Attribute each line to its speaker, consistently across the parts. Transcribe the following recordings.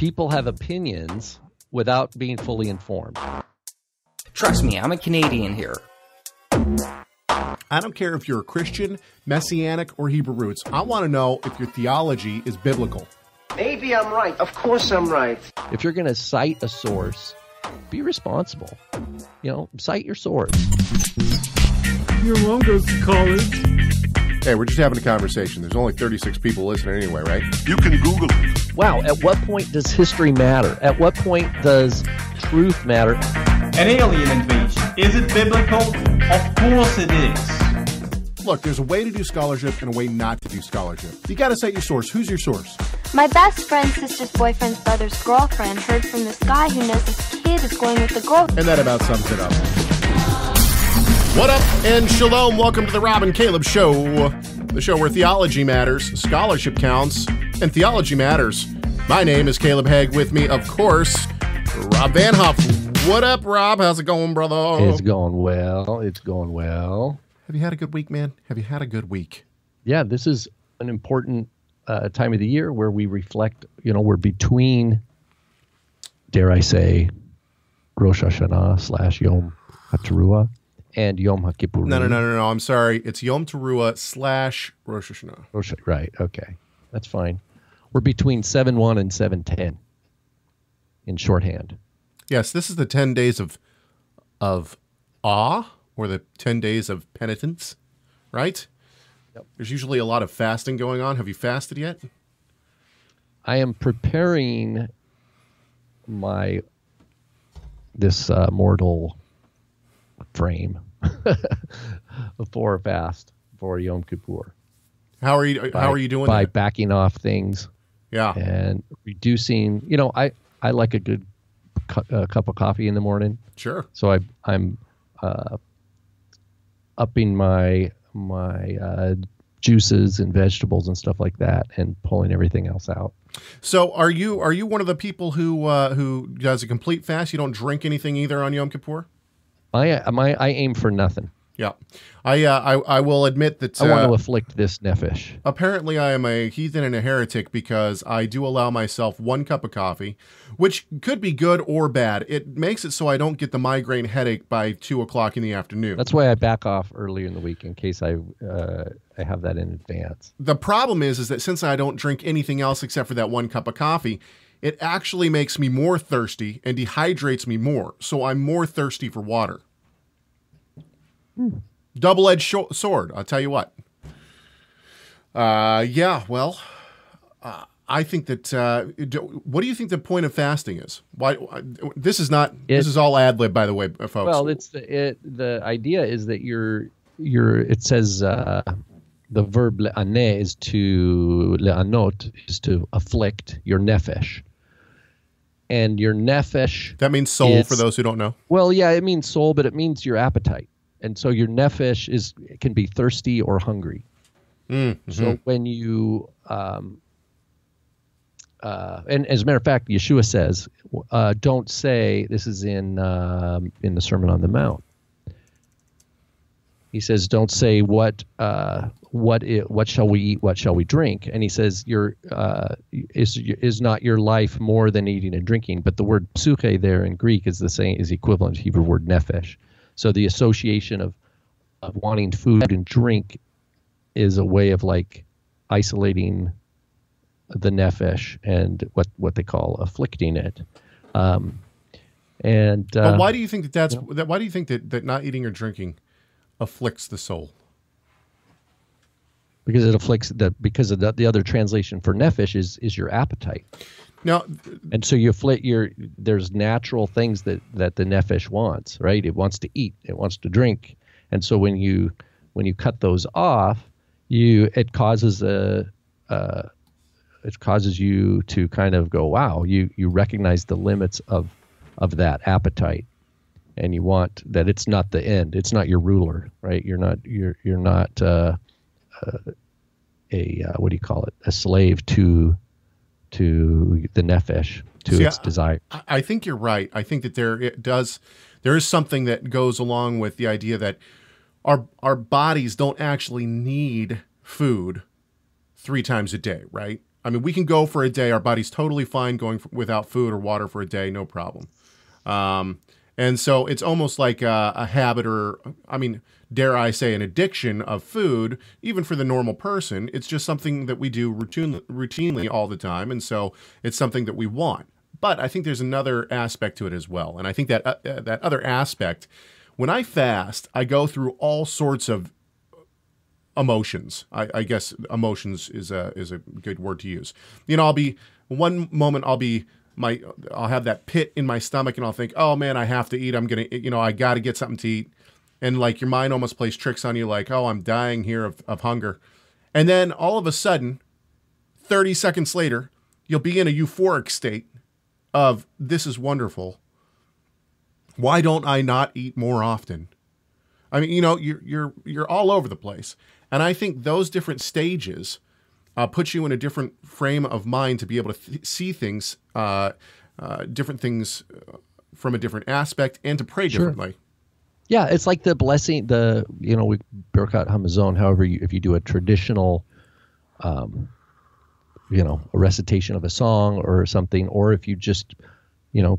Speaker 1: people have opinions without being fully informed.
Speaker 2: Trust me, I'm a Canadian here.
Speaker 3: I don't care if you're a Christian, Messianic, or Hebrew roots. I want to know if your theology is biblical.
Speaker 4: Maybe I'm right. Of course I'm right.
Speaker 1: If you're going to cite a source, be responsible. You know, cite your source.
Speaker 5: Your mom goes to college.
Speaker 3: Hey, we're just having a conversation. There's only 36 people listening anyway, right?
Speaker 6: You can Google it.
Speaker 1: Wow, at what point does history matter? At what point does truth matter?
Speaker 7: An alien invasion. Is it biblical? Of course it is.
Speaker 3: Look, there's a way to do scholarship and a way not to do scholarship. You got to cite your source. Who's your source?
Speaker 8: My best friend's sister's boyfriend's brother's girlfriend heard from this guy who knows his kid is going with the girl.
Speaker 3: And that about sums it up. What up and shalom? Welcome to the Rob and Caleb Show, the show where theology matters, scholarship counts, and theology matters. My name is Caleb Hegg. With me, of course, Rob Van Hoff. What up, Rob? How's it going, brother?
Speaker 1: It's going well. It's going well.
Speaker 3: Have you had a good week, man? Have you had a good week?
Speaker 1: Yeah, this is an important uh, time of the year where we reflect. You know, we're between, dare I say, Rosh Hashanah slash Yom HaTeruah and Yom HaKippur.
Speaker 3: No, no, no, no, no. I'm sorry. It's Yom Teruah slash Rosh Hashanah.
Speaker 1: Rosh, right. Okay. That's fine. We're between 7 1 and 7 10 in shorthand.
Speaker 3: Yes, this is the 10 days of of awe or the 10 days of penitence, right?
Speaker 1: Yep.
Speaker 3: There's usually a lot of fasting going on. Have you fasted yet?
Speaker 1: I am preparing my this uh, mortal frame for a fast for Yom Kippur.
Speaker 3: How are you
Speaker 1: By-
Speaker 3: how are you doing
Speaker 1: by
Speaker 3: that?
Speaker 1: backing off things
Speaker 3: Yeah.
Speaker 1: and reducing? You know, I I like a good cu- uh, cup of coffee in the morning,
Speaker 3: Sure.
Speaker 1: so I I'm uh, upping my my uh, juices and vegetables and stuff like that, and pulling everything else out.
Speaker 3: So, are you are you one of the people who uh, who does a complete fast? You don't drink anything either on Yom Kippur?
Speaker 1: I my I aim for nothing.
Speaker 3: Yeah. I uh, I I will admit that
Speaker 1: I want
Speaker 3: uh,
Speaker 1: to afflict this nefesh.
Speaker 3: apparently I am a heathen and a heretic because I do allow myself one cup of coffee, which could be good or bad. It makes it so I don't get the migraine headache by two o'clock in the afternoon.
Speaker 1: That's why I back off earlier in the week in case I uh, I have that in advance.
Speaker 3: the problem is is that since I don't drink anything else except for that one cup of coffee, it actually makes me more thirsty and dehydrates me more. So I'm more thirsty for water. Double-edged sho- sword, I'll tell you what. Uh, yeah, well, uh, I think that. Uh, do, what do you think the point of fasting is? Why? This is not. this is all ad lib, by the way, folks.
Speaker 1: Well, it's the it, the idea is that you're you're it says uh, the verb le'aneh is to le'anot is to afflict your nefesh, and your nefesh.
Speaker 3: that means soul
Speaker 1: it's-
Speaker 3: for those who don't know.
Speaker 1: Well, yeah, it means soul, but it means your appetite, and so your nefesh is can be thirsty or hungry.
Speaker 3: Mm,
Speaker 1: So when you, um, uh, and as a matter of fact, Yeshua says, uh, "Don't say this is in um, in the Sermon on the Mount." He says, "Don't say what uh, what what shall we eat, what shall we drink," and he says, "Your uh, is is not your life more than eating and drinking?" But the word psuche there in Greek is the same is equivalent to Hebrew word nefesh. So the association of of wanting food and drink is a way of like isolating the nefesh and what what they call afflicting it. Um, and uh,
Speaker 3: But why do you think that that's that? Why do you think that, that not eating or drinking afflicts the soul?
Speaker 1: because it afflicts the because of the, the other translation for nefesh is is your appetite,
Speaker 3: Now,
Speaker 1: and so you afflict your there's natural things that that the nefesh wants, right? It wants to eat, it wants to drink, and so when you when you cut those off, you it causes a uh, it causes you to kind of go, wow, you you recognize the limits of of that appetite, and you want that it's not the end, it's not your ruler, right? You're not you're you're not uh, uh, a uh, what do you call it? A slave to to the nefesh, to
Speaker 3: See,
Speaker 1: its
Speaker 3: I-
Speaker 1: desire.
Speaker 3: I- I think you're right. I think that there it does there is something that goes along with the idea that our our bodies don't actually need food three times a day, right? I mean, we can go for a day. Our body's totally fine going f without food or water for a day, no problem. Um, and so it's almost like a, a habit, or I mean, dare I say, an addiction of food, even for the normal person. It's just something that we do routine, routinely all the time, and so it's something that we want. But I think there's another aspect to it as well, and I think that uh, uh, that other aspect, when I fast, I go through all sorts of emotions. I, I guess emotions is a is a good word to use. You know, I'll be one moment I'll be my I'll have that pit in my stomach and I'll think, oh man, I have to eat. I'm gonna you know I got to get something to eat, and like your mind almost plays tricks on you, like oh I'm dying here of, of hunger, and then all of a sudden, thirty seconds later, you'll be in a euphoric state of this is wonderful. Why don't I not eat more often? I mean, you know, you're you're you're all over the place. And I think those different stages uh, put you in a different frame of mind to be able to th- see things, uh, uh, different things uh, from a different aspect, and to pray
Speaker 1: Sure.
Speaker 3: differently.
Speaker 1: Yeah, it's like the blessing, the you know, we Birkat Hamazon. However, you, if you do a traditional, um, you know, a recitation of a song or something, or if you just, you know,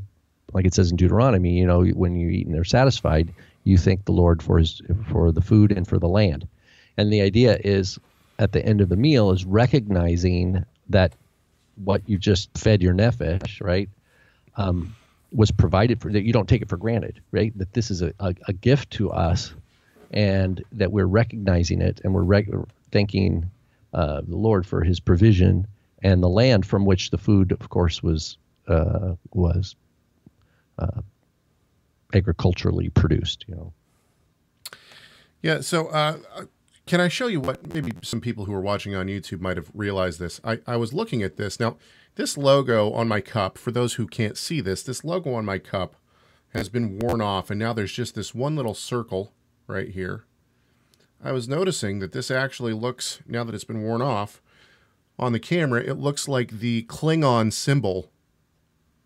Speaker 1: like it says in Deuteronomy, you know, when you eat and they're satisfied, you thank the Lord for his for the food and for the land. And the idea is, at the end of the meal, is recognizing that what you just fed your nefesh, right? um, was provided for that you don't take it for granted right that this is a, a, a gift to us and that we're recognizing it and we're thanking uh, the lord for his provision and the land from which the food of course was uh, was uh, agriculturally produced you know
Speaker 3: Yeah. So, uh, can I show you what maybe some people who are watching on YouTube might have realized this? I, I was looking at this. Now, this logo on my cup, for those who can't see this, this logo on my cup has been worn off, and now there's just this one little circle right here. I was noticing that this actually looks, now that it's been worn off, on the camera, it looks like the Klingon symbol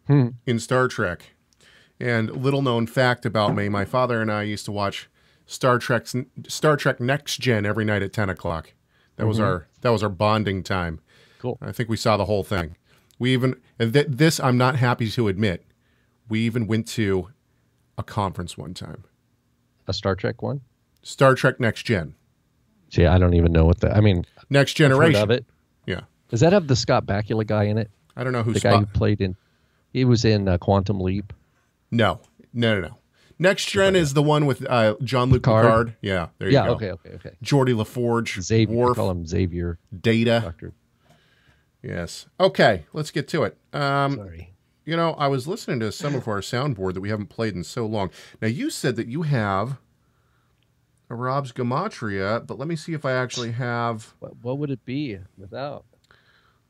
Speaker 3: hmm. in Star Trek. And little known fact about me, my father and I used to watch Star Trek Star Trek Next Gen every night at ten o'clock. That was our that was our bonding time.
Speaker 1: Cool.
Speaker 3: I think we saw the whole thing. We even and th- this I'm not happy to admit. We even went to a conference one time.
Speaker 1: a star trek one
Speaker 3: Star Trek Next Gen.
Speaker 1: see i don't even know what that i mean
Speaker 3: Next Generation.
Speaker 1: of it
Speaker 3: Yeah.
Speaker 1: does that have the scott bakula guy in it
Speaker 3: I don't know who
Speaker 1: the guy who played in he was in uh, quantum leap
Speaker 3: No. No, no, no. Next Gen is the one with uh, Jean-Luc
Speaker 1: Picard?
Speaker 3: Picard. Yeah, there you
Speaker 1: yeah
Speaker 3: go.
Speaker 1: okay okay okay
Speaker 3: Geordi La Forge,
Speaker 1: xavier we
Speaker 3: Worf,
Speaker 1: call him xavier
Speaker 3: Data.
Speaker 1: doctor
Speaker 3: Yes. Okay, let's get to it. Um,
Speaker 1: sorry
Speaker 3: You know, I was listening to some of our soundboard that we haven't played in so long. Now, you said that you have a Rob's Gematria, but let me see if I actually have.
Speaker 1: what, what would it be without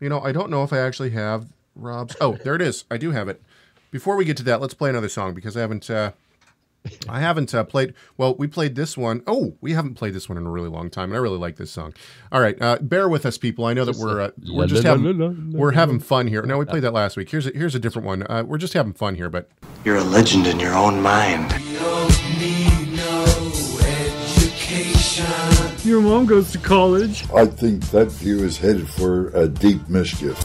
Speaker 3: You know, I don't know if I actually have Rob's. Oh, there it is. I do have it. Before we get to that, let's play another song because I haven't. Uh, I haven't uh, played. Well, we played this one. Oh, we haven't played this one in a really long time, and I really like this song. All right, uh, bear with us, people. I know that we're uh, we're just having we're having fun here. No, we played that last week. Here's a, here's a different one. Uh, we're just having fun here, but
Speaker 6: You're a legend in your own mind.
Speaker 5: Your mom goes to college.
Speaker 9: I think that view is headed for a deep mischief.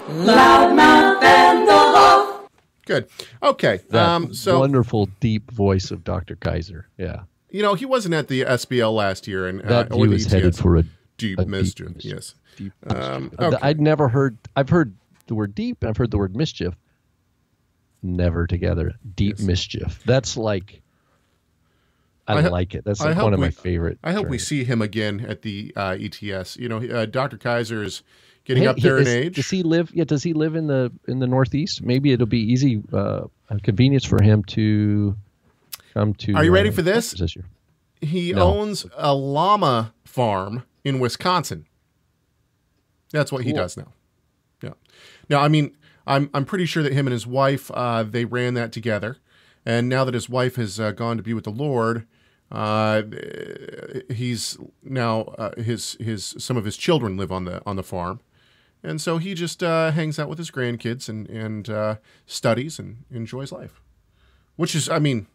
Speaker 3: Good. Okay.
Speaker 1: that
Speaker 3: Um. So
Speaker 1: wonderful deep voice of dr kaiser yeah
Speaker 3: you know he wasn't at the SBL last year, and uh,
Speaker 1: that view
Speaker 3: the
Speaker 1: is headed for a
Speaker 3: deep
Speaker 1: a deep
Speaker 3: mischief.
Speaker 1: mischief.
Speaker 3: Yes.
Speaker 1: deep
Speaker 3: Um,
Speaker 1: mischief.
Speaker 3: okay.
Speaker 1: I'd never heard. I've heard the word deep and I've heard the word mischief. Never together. Deep
Speaker 3: Yes.
Speaker 1: mischief. That's like. I,
Speaker 3: I
Speaker 1: like it. That's like one of
Speaker 3: we-
Speaker 1: my favorite.
Speaker 3: I hope we see him again at the uh, ETS. You know, uh, Dr. Kaiser is getting
Speaker 1: Hey,
Speaker 3: up
Speaker 1: he-
Speaker 3: there in age.
Speaker 1: Does he live? Yeah. Does he live in the in the Northeast? Maybe it'll be easy, uh, convenience for him to come to.
Speaker 3: Are you ready
Speaker 1: uh,
Speaker 3: for this?
Speaker 1: Texas year.
Speaker 3: he
Speaker 1: No.
Speaker 3: owns a llama farm in Wisconsin. That's what he does now. Yeah. Now, I mean, I'm I'm pretty sure that him and his wife uh, they ran that together, and now that his wife has uh, gone to be with the Lord, uh, he's now uh, his his some of his children live on the on the farm, and so he just uh, hangs out with his grandkids and and uh, studies and enjoys life, which is, I mean,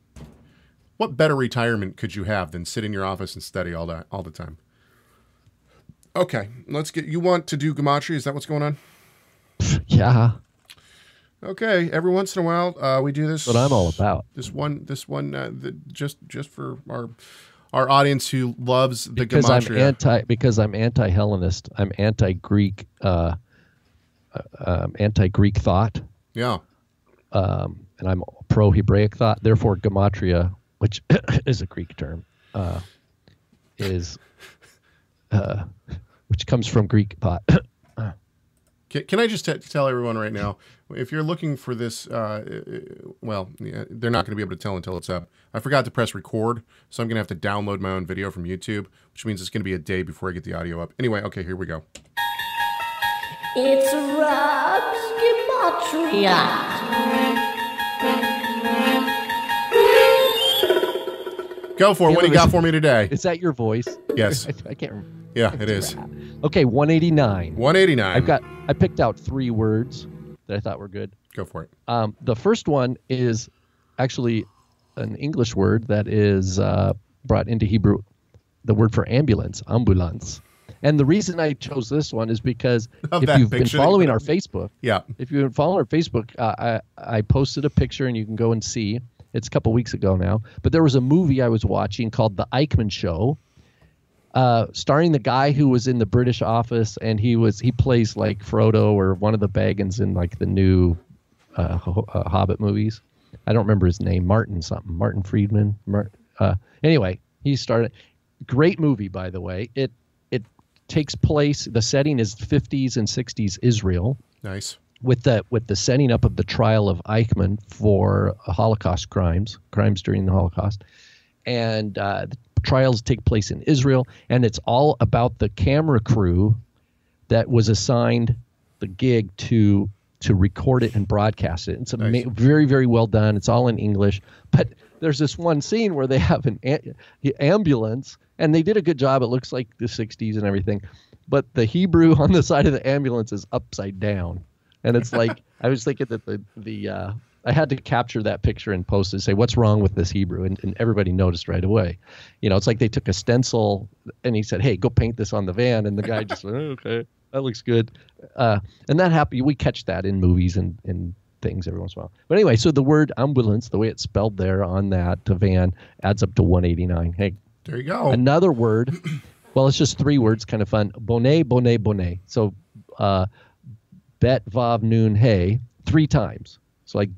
Speaker 3: what better retirement could you have than sit in your office and study all that all the time? Okay, let's get. You want to do gematria? Is that what's going on?
Speaker 1: Yeah,
Speaker 3: Okay, every once in a while, uh, we do this.
Speaker 1: what I'm all about.
Speaker 3: This one, this one, uh, the, just just for our our audience who loves the
Speaker 1: Because I'm anti because I'm anti Hellenist. I'm anti Greek uh, uh, um, anti Greek thought.
Speaker 3: yeah.
Speaker 1: um, and I'm pro Hebraic thought. Therefore, gematria, which is a Greek term, uh, is uh, which comes from Greek thought.
Speaker 3: Can, can I just t- tell everyone right now, if you're looking for this, uh, uh, well, yeah, they're not going to be able to tell until it's up. I forgot to press record, so I'm going to have to download my own video from YouTube, which means it's going to be a day before I get the audio up. Anyway, okay, here we go.
Speaker 10: It's Rob's Gematria.
Speaker 3: Go for it. What do you got for me today?
Speaker 1: is that your voice?
Speaker 3: Yes.
Speaker 1: I, I can't remember.
Speaker 3: Yeah, it is.
Speaker 1: Okay, 189.
Speaker 3: 189.
Speaker 1: I've got. I picked out three words that I thought were good.
Speaker 3: Go for it.
Speaker 1: Um, the first one is actually an English word that is uh, brought into Hebrew, the word for ambulance, ambulance. And the reason I chose this one is because if you've been
Speaker 3: picture
Speaker 1: following our. Facebook,
Speaker 3: Yeah.
Speaker 1: if you've been following our Facebook, uh, I I posted a picture and you can go and see. It's a couple weeks ago now, but there was a movie I was watching called The Eichmann Show, uh, starring the guy who was in the British office, and he was he plays like Frodo or one of the Baggins in like the new uh, uh, Hobbit movies. I don't remember his name, Martin something, Martin Friedman. Uh, anyway, he started. Great movie, by the way. It it takes place. The setting is 50s and 60s Israel
Speaker 3: Nice.
Speaker 1: with the with the setting up of the trial of Eichmann for Holocaust crimes, crimes during the Holocaust, and uh, the trials take place in Israel, and it's all about the camera crew that was assigned the gig to to record it and broadcast it. It's ama- very very well done. It's all in English, but there's this one scene where they have an a- ambulance, and they did a good job. It looks like the '60s and everything, but the Hebrew on the side of the ambulance is upside down, and it's like I was thinking that the the uh, I had to capture that picture and post it and say what's wrong with this Hebrew, and, and everybody noticed right away. You know, it's like they took a stencil and he said, "Hey, go paint this on the van," and the guy just went, "Oh, "Okay, that looks good," uh, and that happened. we catch that in movies and and things every once in a while. But anyway, so the word ambulance, the way it's spelled there on that van, adds up to 189. Hey,
Speaker 3: There you go.
Speaker 1: Another word. Well, it's just three words, kind of fun. Bonnet, bonnet, bonnet. So, uh, bet, vav, noon, hey, three times. So, like,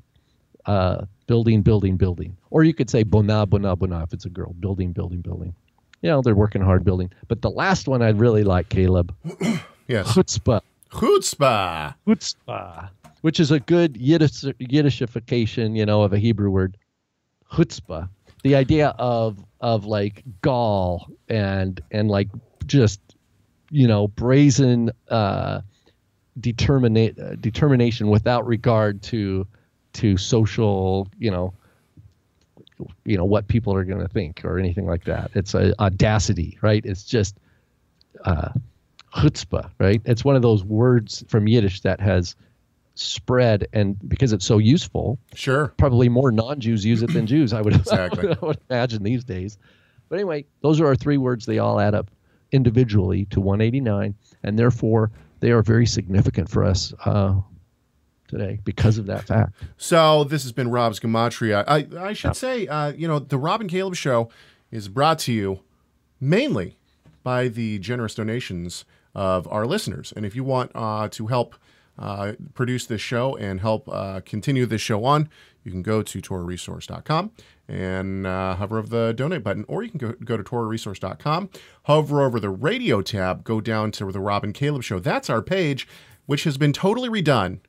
Speaker 1: uh, building, building, building. Or you could say bona, bona, bona if it's a girl. Building, building, building. You know, they're working hard building. But the last one I'd really like, Caleb.
Speaker 3: yes.
Speaker 1: Chutzpah.
Speaker 3: Chutzpah.
Speaker 1: Chutzpah. Which is a good Yiddish, Yiddishification, you know, of a Hebrew word. Chutzpah. The idea of of like gall and and like just you know brazen uh, determinate uh, determination without regard to to social you know you know what people are going to think or anything like that. It's a audacity, right? It's just uh, chutzpah, right? It's one of those words from Yiddish that has spread, and because it's so useful,
Speaker 3: Sure.
Speaker 1: probably more non-Jews use it than Jews. I would,
Speaker 3: Exactly.
Speaker 1: I would imagine these days. But anyway, those are our three words. They all add up individually to 189, and therefore they are very significant for us uh, today because of that fact.
Speaker 3: So this has been Rob's Gematria. I, I should say, uh, you know, the Rob and Caleb Show is brought to you mainly by the generous donations of our listeners. And if you want uh, to help uh, produce this show and help uh, continue this show on, you can go to TorahResource.com and uh, hover over the donate button, or you can go, go to TorahResource.com, hover over the radio tab, go down to the Rob and Caleb Show. That's our page, which has been totally redone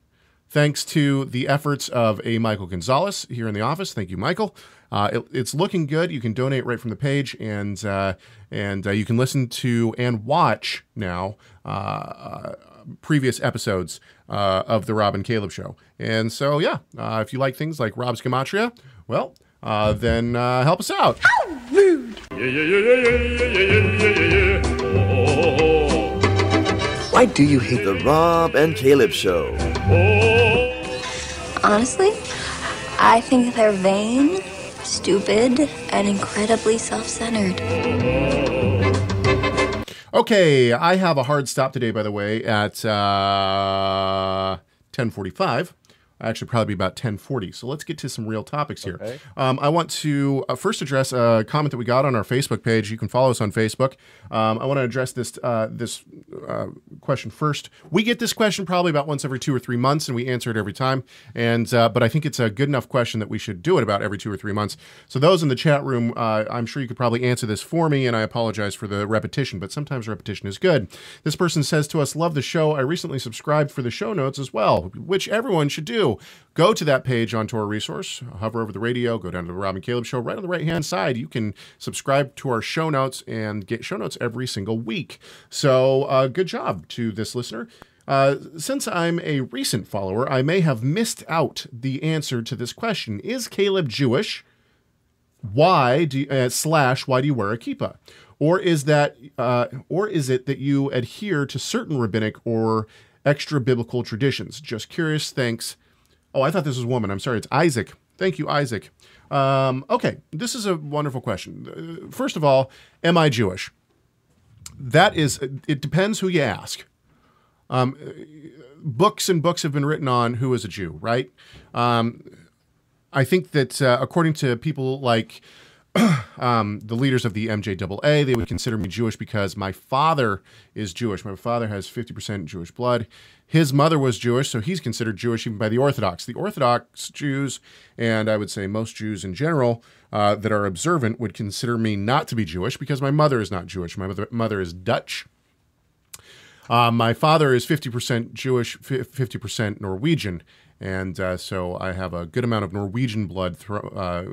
Speaker 3: thanks to the efforts of a Michael Gonzalez here in the office. Thank you, Michael. Uh, it- it's looking good. You can donate right from the page, and uh, and uh, you can listen to and watch now uh, uh, previous episodes uh, of the Rob and Caleb Show. And so, yeah, uh, if you like things like Rob's Gematria, well, uh, then uh, help us out.
Speaker 11: Why do you hate the Rob and Caleb show?
Speaker 8: Honestly, I think they're vain, stupid, and incredibly self centered.
Speaker 3: Okay, I have a hard stop today, by the way, at uh, 1045. Actually, probably be about 1040. So let's get to some real topics here.
Speaker 1: Okay.
Speaker 3: Um, I want to uh, first address a comment that we got on our Facebook page. You can follow us on Facebook. Um, I want to address this uh, this uh, question first. We get this question probably about once every two or three months, and we answer it every time. And uh, but I think it's a good enough question that we should do it about every two or three months. So those in the chat room, uh, I'm sure you could probably answer this for me, and I apologize for the repetition, but sometimes repetition is good. This person says to us, "Love the show. I recently subscribed for the show notes as well, which everyone should do." Go to that page on Torah Resource, hover over the radio, go down to the Rob and Caleb Show. Right on the right hand side, you can subscribe to our show notes and get show notes every single week. So, uh, good job to this listener. Uh, since I'm a recent follower, I may have missed out the answer to this question Is Caleb Jewish? Why do you, uh, slash why do you wear a kippah? Or is that uh, or is it that you adhere to certain rabbinic or extra biblical traditions? Just curious. Thanks. Oh, I thought this was woman. I'm sorry. It's Isaac. Thank you, Isaac. Um, okay, this is a wonderful question. Uh, First of all, am I Jewish? That is, it depends who you ask. Um, books and books have been written on who is a Jew, right? Um, I think that uh, according to people like um, the leaders of the MJAA, they would consider me Jewish because my father is Jewish. My father has 50% Jewish blood. His mother was Jewish, so he's considered Jewish even by the Orthodox. The Orthodox Jews, and I would say most Jews in general uh, that are observant, would consider me not to be Jewish because my mother is not Jewish. My mother, mother is Dutch. Uh, my father is 50% Jewish, 50% Norwegian. And uh, so I have a good amount of Norwegian blood uh,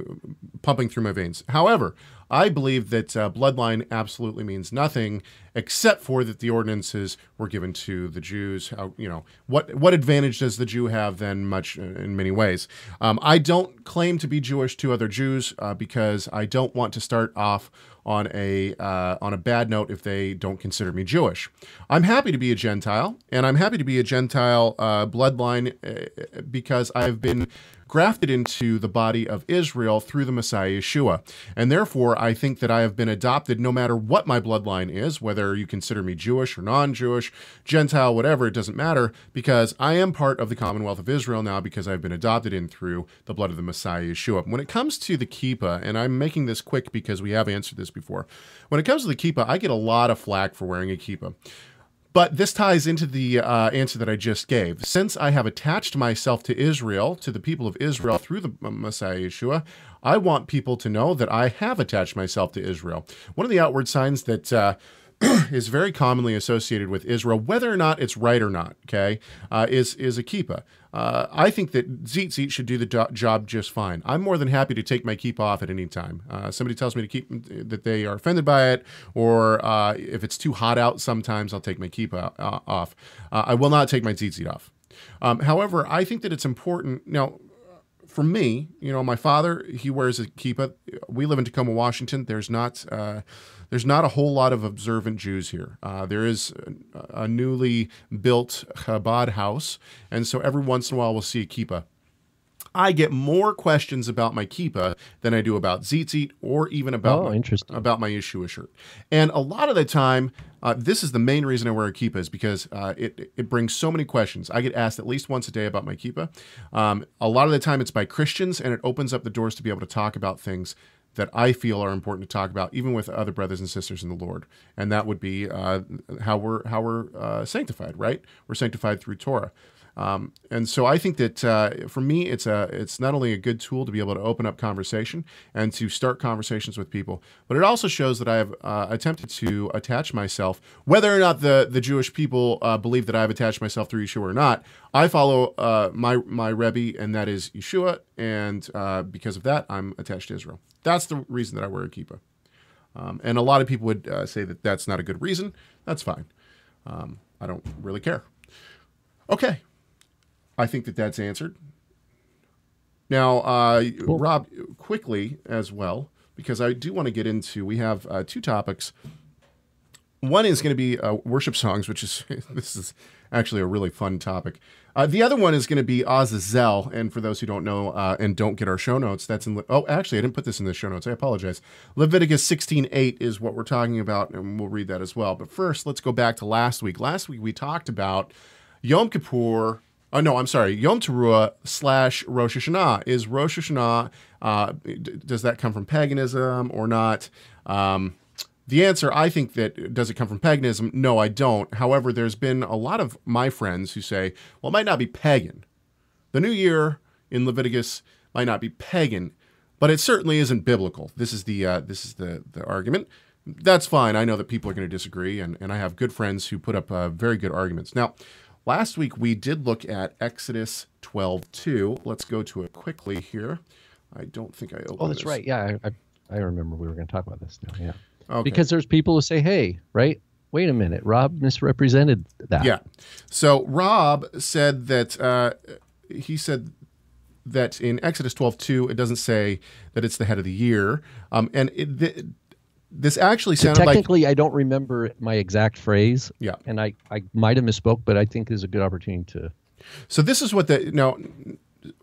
Speaker 3: pumping through my veins. However, I believe that uh, bloodline absolutely means nothing, except for that the ordinances were given to the Jews. How you know what what advantage does the Jew have then? Much uh, in many ways. Um, I don't claim to be Jewish to other Jews uh, because I don't want to start off on a uh, on a bad note if they don't consider me Jewish. I'm happy to be a Gentile, and I'm happy to be a Gentile uh, bloodline uh, because I've been grafted into the body of Israel through the Messiah Yeshua. And therefore, I think that I have been adopted no matter what my bloodline is, whether you consider me Jewish or non Jewish, Gentile, whatever, it doesn't matter, because I am part of the Commonwealth of Israel now because I've been adopted in through the blood of the Messiah Yeshua. When it comes to the kippah, and I'm making this quick because we have answered this before, when it comes to the kippah, I get a lot of flack for wearing a kippah. But this ties into the uh, answer that I just gave. Since I have attached myself to Israel, to the people of Israel through the Messiah Yeshua, I want people to know that I have attached myself to Israel. One of the outward signs that uh, is very commonly associated with Israel, whether or not it's right or not, okay, uh, is is a kippah. Uh, I think that Tzitzit should do the do- job just fine. I'm more than happy to take my kippah off at any time. Uh, somebody tells me to keep that they are offended by it, or uh, if it's too hot out, sometimes I'll take my kippah uh, off. Uh, I will not take my Tzitzit off. Um, however, I think that it's important now for me, you know, my father he wears a kippah. We live in Tacoma, Washington. There's not uh, there's not a whole lot of observant Jews here. Uh, there is a, a newly built Chabad house, and so every once in a while we'll see a kippah. I get more questions about my kippah than I do about tzitzit or even about
Speaker 1: Oh,
Speaker 3: my, about my Yeshua shirt. And a lot of the time, uh, this is the main reason I wear a kippah is because uh, it it brings so many questions. I get asked at least once a day about my kippah. Um, a lot of the time, it's by Christians, and it opens up the doors to be able to talk about things that I feel are important to talk about, even with other brothers and sisters in the Lord. And that would be uh, how we're how we're uh, sanctified, right? We're sanctified through Torah. Um, and so I think that uh, for me, it's a it's not only a good tool to be able to open up conversation and to start conversations with people, but it also shows that I have uh, attempted to attach myself, whether or not the the Jewish people uh, believe that I've attached myself through Yeshua or not. I follow uh, my my Rebbe, and that is Yeshua, and uh, because of that, I'm attached to Israel. That's the reason that I wear a kippah. Um, and a lot of people would uh, say that that's not a good reason. That's fine. Um, I don't really care. Okay. I think that that's answered. Now, uh, Rob, quickly as well, because I do want to get into, we have uh, two topics. One is going to be uh, worship songs, which is, this is actually a really fun topic. Uh, the other one is going to be Azazel. And for those who don't know uh, and don't get our show notes, that's in, Le- oh, actually, I didn't put this in the show notes. I apologize. Leviticus 16.8 is what we're talking about, and we'll read that as well. But first, let's go back to last week. Last week, we talked about Yom Kippur Oh no, I'm sorry. Yom Teruah slash Rosh Hashanah is Rosh Hashanah. Uh, d- does that come from paganism or not? Um, the answer, I think that does it come from paganism? No, I don't. However, there's been a lot of my friends who say, well, it might not be pagan. The new year in Leviticus might not be pagan, but it certainly isn't biblical. This is the uh, this is the the argument. That's fine. I know that people are going to disagree, and, and I have good friends who put up uh, very good arguments. Now, last week we did look at Exodus 12:2. Let's go to it quickly here. I don't think I opened.
Speaker 1: Oh, that's
Speaker 3: this.
Speaker 1: right. Yeah, I, I, I remember we were going to talk about this now. Yeah.
Speaker 3: Okay.
Speaker 1: Because there's people who say, "Hey, right? Wait a minute, Rob misrepresented that."
Speaker 3: Yeah. So Rob said that uh, he said that in Exodus 12:2 it doesn't say that it's the head of the year, um, and it, th- this actually
Speaker 1: So
Speaker 3: sounded like
Speaker 1: technically, I don't remember my exact phrase.
Speaker 3: Yeah.
Speaker 1: And I, I might have misspoke, but I think there's a good opportunity to.
Speaker 3: So this is what the now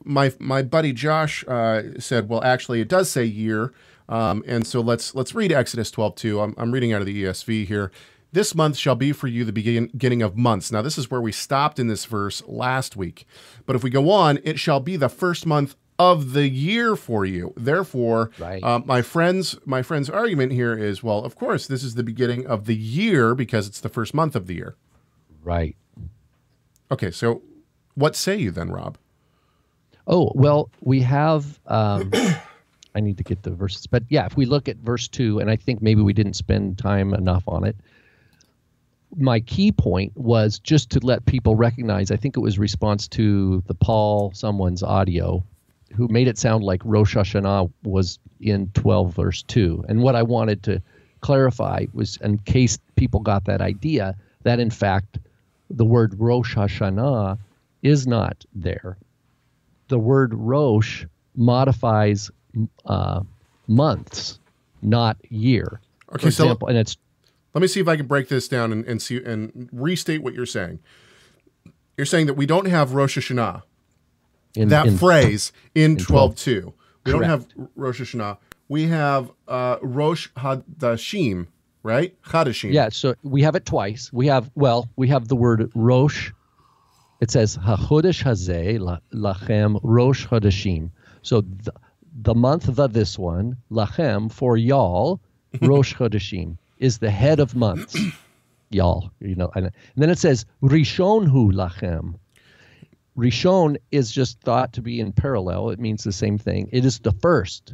Speaker 3: my my buddy Josh uh, said. Well, actually, it does say year, um, and so let's let's read Exodus twelve two. I'm, I'm reading out of the ESV here. This month shall be for you the begin- beginning of months. Now, this is where we stopped in this verse last week. But if we go on, it shall be the first month of the year for you. Therefore,
Speaker 1: Right.
Speaker 3: uh, my friends, my friend's argument here is, well, of course, this is the beginning of the year because it's the first month of the year.
Speaker 1: Right.
Speaker 3: Okay, so what say you then, Rob?
Speaker 1: Oh well, we have. Um, I need to get the verses, but yeah, if we look at verse two, and I think maybe we didn't spend time enough on it. My key point was just to let people recognize. I think it was response to the Paul someone's audio, who made it sound like Rosh Hashanah was in twelve verse two, and what I wanted to clarify was, in case people got that idea, that in fact the word Rosh Hashanah is not there the word Rosh modifies uh, months, not year.
Speaker 3: Okay, so-
Speaker 1: example, and it's
Speaker 3: Let me see if I can break this down and, and see and restate what you're saying. You're saying that we don't have Rosh Hashanah,
Speaker 1: in
Speaker 3: that
Speaker 1: in-
Speaker 3: phrase in
Speaker 1: in
Speaker 3: 12.2. We don't have Rosh Hashanah. We have uh, Rosh Hadashim, right? Hadashim.
Speaker 1: Yeah, so we have it twice. We have well, we have the word Rosh. It says Hachodesh Hazeh la- Lachem Rosh Chodeshim. So the, the month of this one, Lachem for y'all, Rosh Chodeshim is the head of months, y'all. You know, and, then it says Rishon Hu Lachem. Rishon is just thought to be in parallel. It means the same thing. It is the first.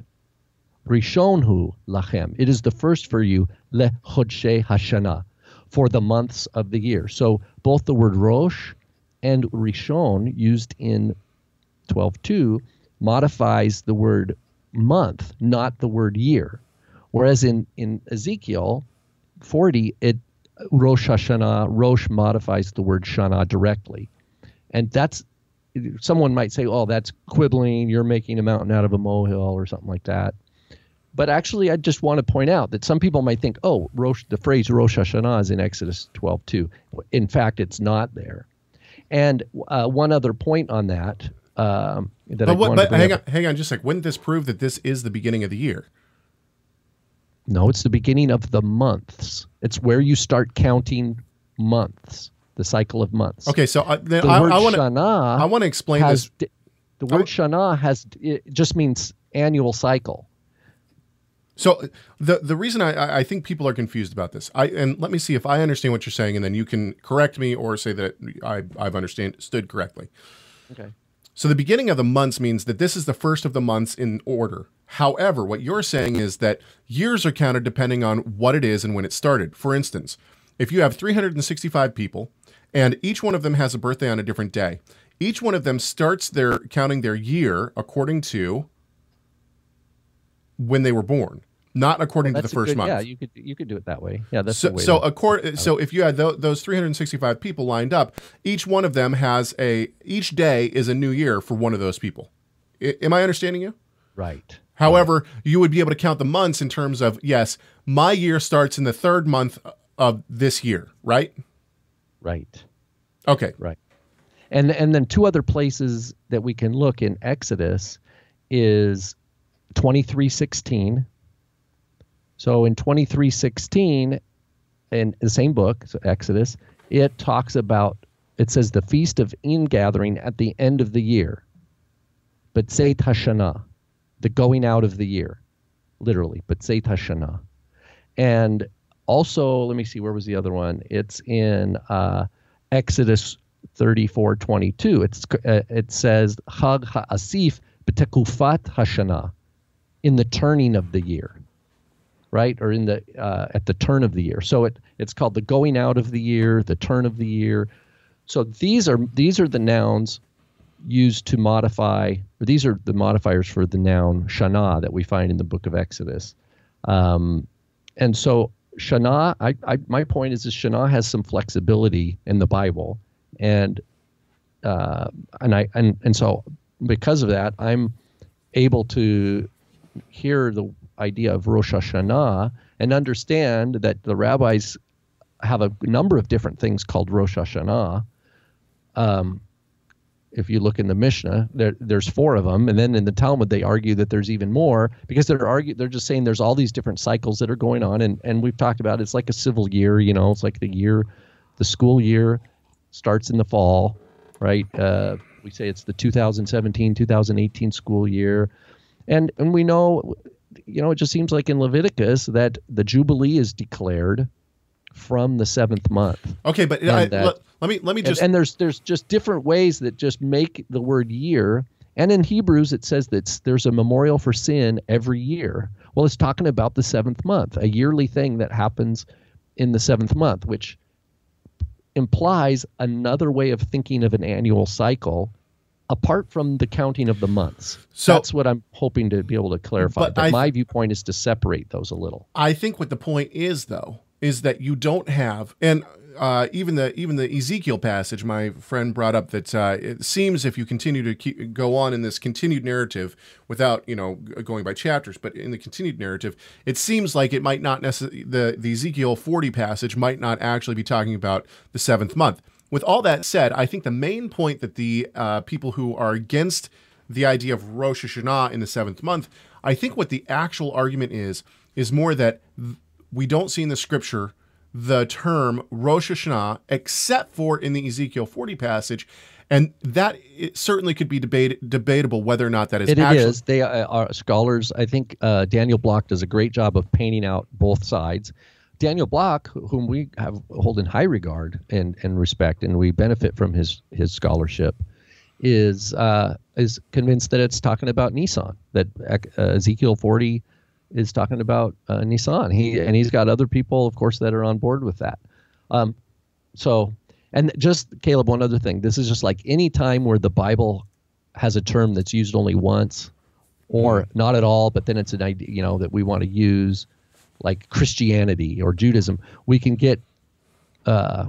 Speaker 1: Rishon hu lachem. It is the first for you, le chodshe hashana, for the months of the year. So both the word rosh and rishon used in 12.2 modifies the word month, not the word year. Whereas in, in Ezekiel 40, it Rosh Hashanah, Rosh modifies the word Shana directly. And that's someone might say, "Oh, that's quibbling. You're making a mountain out of a molehill, or something like that." But actually, I just want to point out that some people might think, "Oh, Rosh, the phrase Rosh Hashanah is in Exodus 12:2." In fact, it's not there. And uh, one other point on that um, that I
Speaker 3: But, what,
Speaker 1: wanted
Speaker 3: but
Speaker 1: bring
Speaker 3: hang
Speaker 1: up-
Speaker 3: on, hang on just a sec. Wouldn't this prove that this is the beginning of the year?
Speaker 1: No, it's the beginning of the months. It's where you start counting months, the cycle of months.
Speaker 3: Okay, so uh, then
Speaker 1: the
Speaker 3: I,
Speaker 1: word
Speaker 3: I want to
Speaker 1: Shana
Speaker 3: I want to explain
Speaker 1: has
Speaker 3: this.
Speaker 1: the word Shana has it just means annual cycle.
Speaker 3: So uh, the the reason I- I, I think people are confused about this, I and let me see if I understand what you're saying, and then you can correct me or say that I, I've understood correctly.
Speaker 1: Okay.
Speaker 3: So the beginning of the months means that this is the first of the months in order. However, what you're saying is that years are counted depending on what it is and when it started. For instance, if you have 365 people and each one of them has a birthday on a different day, each one of them starts their counting their year according to when they were born, not according to the first
Speaker 1: good-
Speaker 3: month.
Speaker 1: Yeah, you could you could do it that way. Yeah, that's
Speaker 3: so
Speaker 1: the way
Speaker 3: so so if you had tho- those 365 people lined up, each one of them has a each day is a new year for one of those people. I, am I understanding you?
Speaker 1: right.
Speaker 3: However, you would be able to count the months in terms of yes, my year starts in the third month of this year, right?
Speaker 1: Right.
Speaker 3: Okay.
Speaker 1: Right. And and then two other places that we can look in Exodus is 2316. So in 2316 in the same book, so Exodus, it talks about it says the feast of ingathering at the end of the year. But B'tzeit Hashanah, the going out of the year, literally. But B'tzeit Hashanah, and also let me see where was the other one. It's in uh, Exodus 34, 22. It's uh, it says Chag Ha'asif b'tekufat Hashanah, in the turning of the year right or in the uh, at the turn of the year. So it it's called the going out of the year the turn of the year. So these are these are the nouns used to modify or these are the modifiers for the noun shana that we find in the book of exodus. Um, and so shana I, I my point is that shana has some flexibility in the bible. And uh, and i and, and so because of that i'm able to hear the idea of Rosh Hashanah and understand that the rabbis have a number of different things called Rosh Hashanah. Um, if you look in the Mishnah, there, there's four of them, and then in the Talmud they argue that there's even more because they're argue they're just saying there's all these different cycles that are going on, and and we've talked about it, it's like a civil year, you know, it's like the year, the school year starts in the fall, right? Uh, we say it's the 2017 2018 school year, and and we know you know, it just seems like in Leviticus that the Jubilee is declared from the seventh month.
Speaker 3: Okay, but I, that, let, let, me let me just
Speaker 1: and, and, there's there's just different ways that just make the word year. And in Hebrews it says that there's a memorial for sin every year. Well, it's talking about the seventh month, a yearly thing that happens in the seventh month, which implies another way of thinking of an annual cycle apart from the counting of the months. So that's what I'm hoping to be able to clarify. But, but I, my viewpoint is to separate those a little.
Speaker 3: I think what the point is, though, is that you don't have, and uh, even the even the Ezekiel passage, my friend brought up that uh, it seems if you continue to keep, go on in this continued narrative without you know going by chapters, but in the continued narrative, it seems like it might not necessarily the the Ezekiel forty passage might not actually be talking about the seventh month. With all that said, I think the main point that the uh, people who are against the idea of Rosh Hashanah in the seventh month, I think what the actual argument is, is more that we don't see in the scripture the term Rosh Hashanah except for in the Ezekiel 40 passage. And that certainly could be debate, debatable whether or not that is.
Speaker 1: It,
Speaker 3: actually-
Speaker 1: it is. They uh, are scholars. I think uh, Daniel Block does a great job of painting out both sides. Daniel Block, whom we have hold in high regard and, and respect, and we benefit from his his scholarship, is uh, is convinced that it's talking about Nissan. That uh, Ezekiel 40 is talking about uh, Nisan. He and he's got other people, of course, that are on board with that. Um, so, and just Caleb, one other thing. This is just like any time where the Bible has a term that's used only once, or not at all, but then it's an idea, you know, that we want to use like Christianity or Judaism, we can get uh,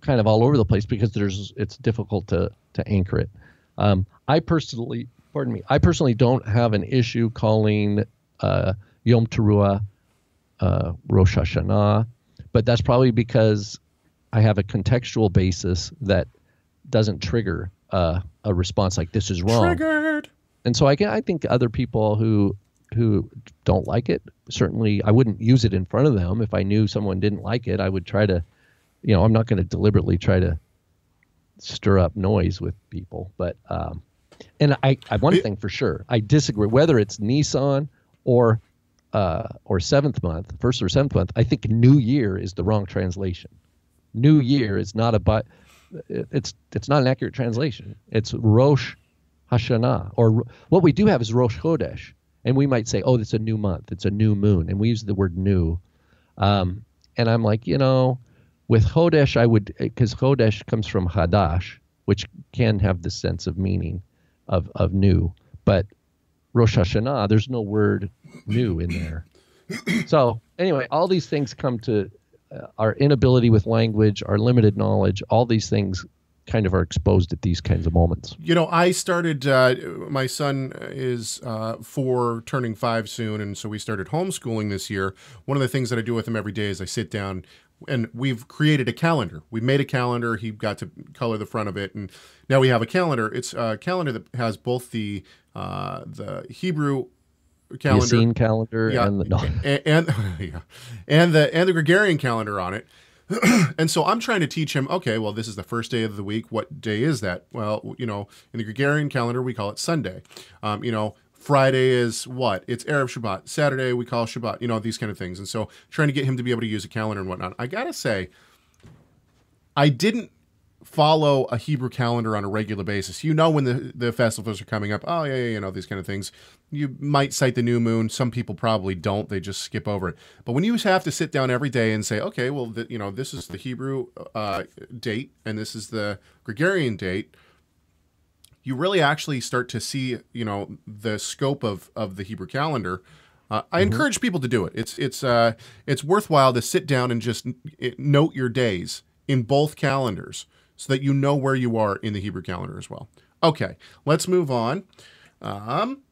Speaker 1: kind of all over the place because there's it's difficult to to anchor it. Um, I personally, pardon me, I personally don't have an issue calling uh, Yom Teruah uh, Rosh Hashanah, but that's probably because I have a contextual basis that doesn't trigger uh, a response like this is wrong.
Speaker 3: Triggered.
Speaker 1: And so I can I think other people who who don't like it. Certainly, I wouldn't use it in front of them. If I knew someone didn't like it, I would try to, you know, I'm not going to deliberately try to stir up noise with people. But, um, and I, I one thing for sure, I disagree whether it's Nissan or uh, or seventh month, first or seventh month. I think New Year is the wrong translation. New Year is not a but. It's it's not an accurate translation. It's Rosh Hashanah, or what we do have is Rosh Chodesh, and we might say, "Oh, it's a new month. It's a new moon," and we use the word "new." Um, and I'm like, you know, with Hodesh, I would because Hodesh comes from Hadash, which can have the sense of meaning of of new, but Rosh Hashanah, there's no word new in there. so anyway, all these things come to uh, our inability with language, our limited knowledge, all these things kind of are exposed at these kinds of moments.
Speaker 3: You know, I started. Uh, my son is uh, four, turning five soon, and so we started homeschooling this year. One of the things that I do with him every day is I sit down. And we've created a calendar. We made a calendar. He got to color the front of it, and now we have a calendar. It's a calendar that has both the uh, the Hebrew calendar,
Speaker 1: the calendar,
Speaker 3: yeah,
Speaker 1: and the
Speaker 3: and, and, yeah, and the and the Gregorian calendar on it. and so I'm trying to teach him, okay, well, this is the first day of the week. What day is that? Well, you know, in the Gregorian calendar, we call it Sunday. Um, you know, Friday is what? It's Erev Shabbat. Saturday, we call Shabbat, you know, these kind of things. And so trying to get him to be able to use a calendar and whatnot. I got to say, I didn't follow a Hebrew calendar on a regular basis. You know when the, the festivals are coming up. Oh, yeah, yeah, you know, these kind of things. You might cite the new moon. Some people probably don't. They just skip over it. But when you have to sit down every day and say, okay, well, the, you know, this is the Hebrew uh, date and this is the Gregorian date, you really actually start to see, you know, the scope of, of the Hebrew calendar. Uh, I mm-hmm. encourage people to do it. It's it's uh, it's worthwhile to sit down and just note your days in both calendars so that you know where you are in the Hebrew calendar as well. Okay, let's move on. Um,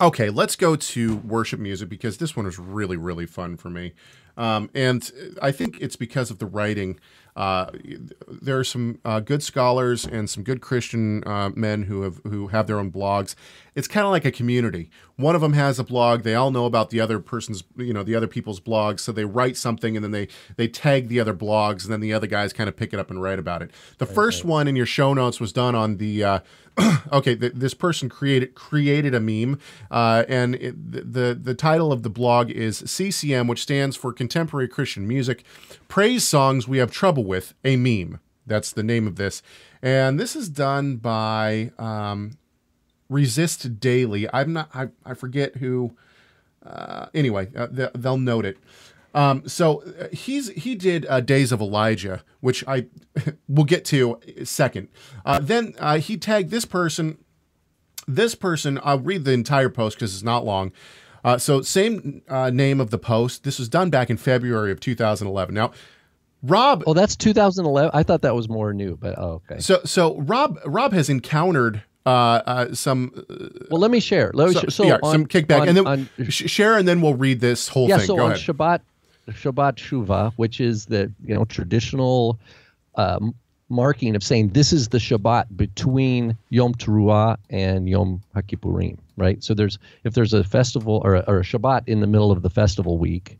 Speaker 3: okay, let's go to worship music because this one was really, really fun for me. Um, and I think it's because of the writing. Uh, there are some uh, good scholars and some good Christian uh, men who have who have their own blogs. It's kind of like a community. One of them has a blog. They all know about the other person's, you know, the other people's blogs. So they write something and then they they tag the other blogs, and then the other guys kind of pick it up and write about it. The right, first right. one in your show notes was done on the. Uh, okay, th- this person created created a meme, uh, and it, the the title of the blog is CCM, which stands for Contemporary Christian Music Praise Songs We Have Trouble with a meme. That's the name of this. And this is done by um, Resist Daily. I'm not, I, I forget who. Uh, anyway, uh, they'll note it. Um, so uh, he's he did uh, Days of Elijah, which I will get to second. Uh, then uh, he tagged this person. This person, I'll read the entire post because it's not long. Uh, so same uh, name of the post. This was done back in February of 2011. Now Rob.
Speaker 1: Oh, that's 2011. I thought that was more new, but oh, okay.
Speaker 3: So, so Rob, Rob has encountered uh, uh, some. Uh,
Speaker 1: well, let me share. Let me so,
Speaker 3: so yeah, on, some kickback, on, and then on, share, and then we'll read this whole
Speaker 1: yeah,
Speaker 3: thing.
Speaker 1: So
Speaker 3: Go
Speaker 1: on
Speaker 3: ahead.
Speaker 1: Shabbat, Shabbat Shuva, which is the you know traditional um, marking of saying this is the Shabbat between Yom Teruah and Yom HaKippurim, right? So there's if there's a festival or a, or a Shabbat in the middle of the festival week,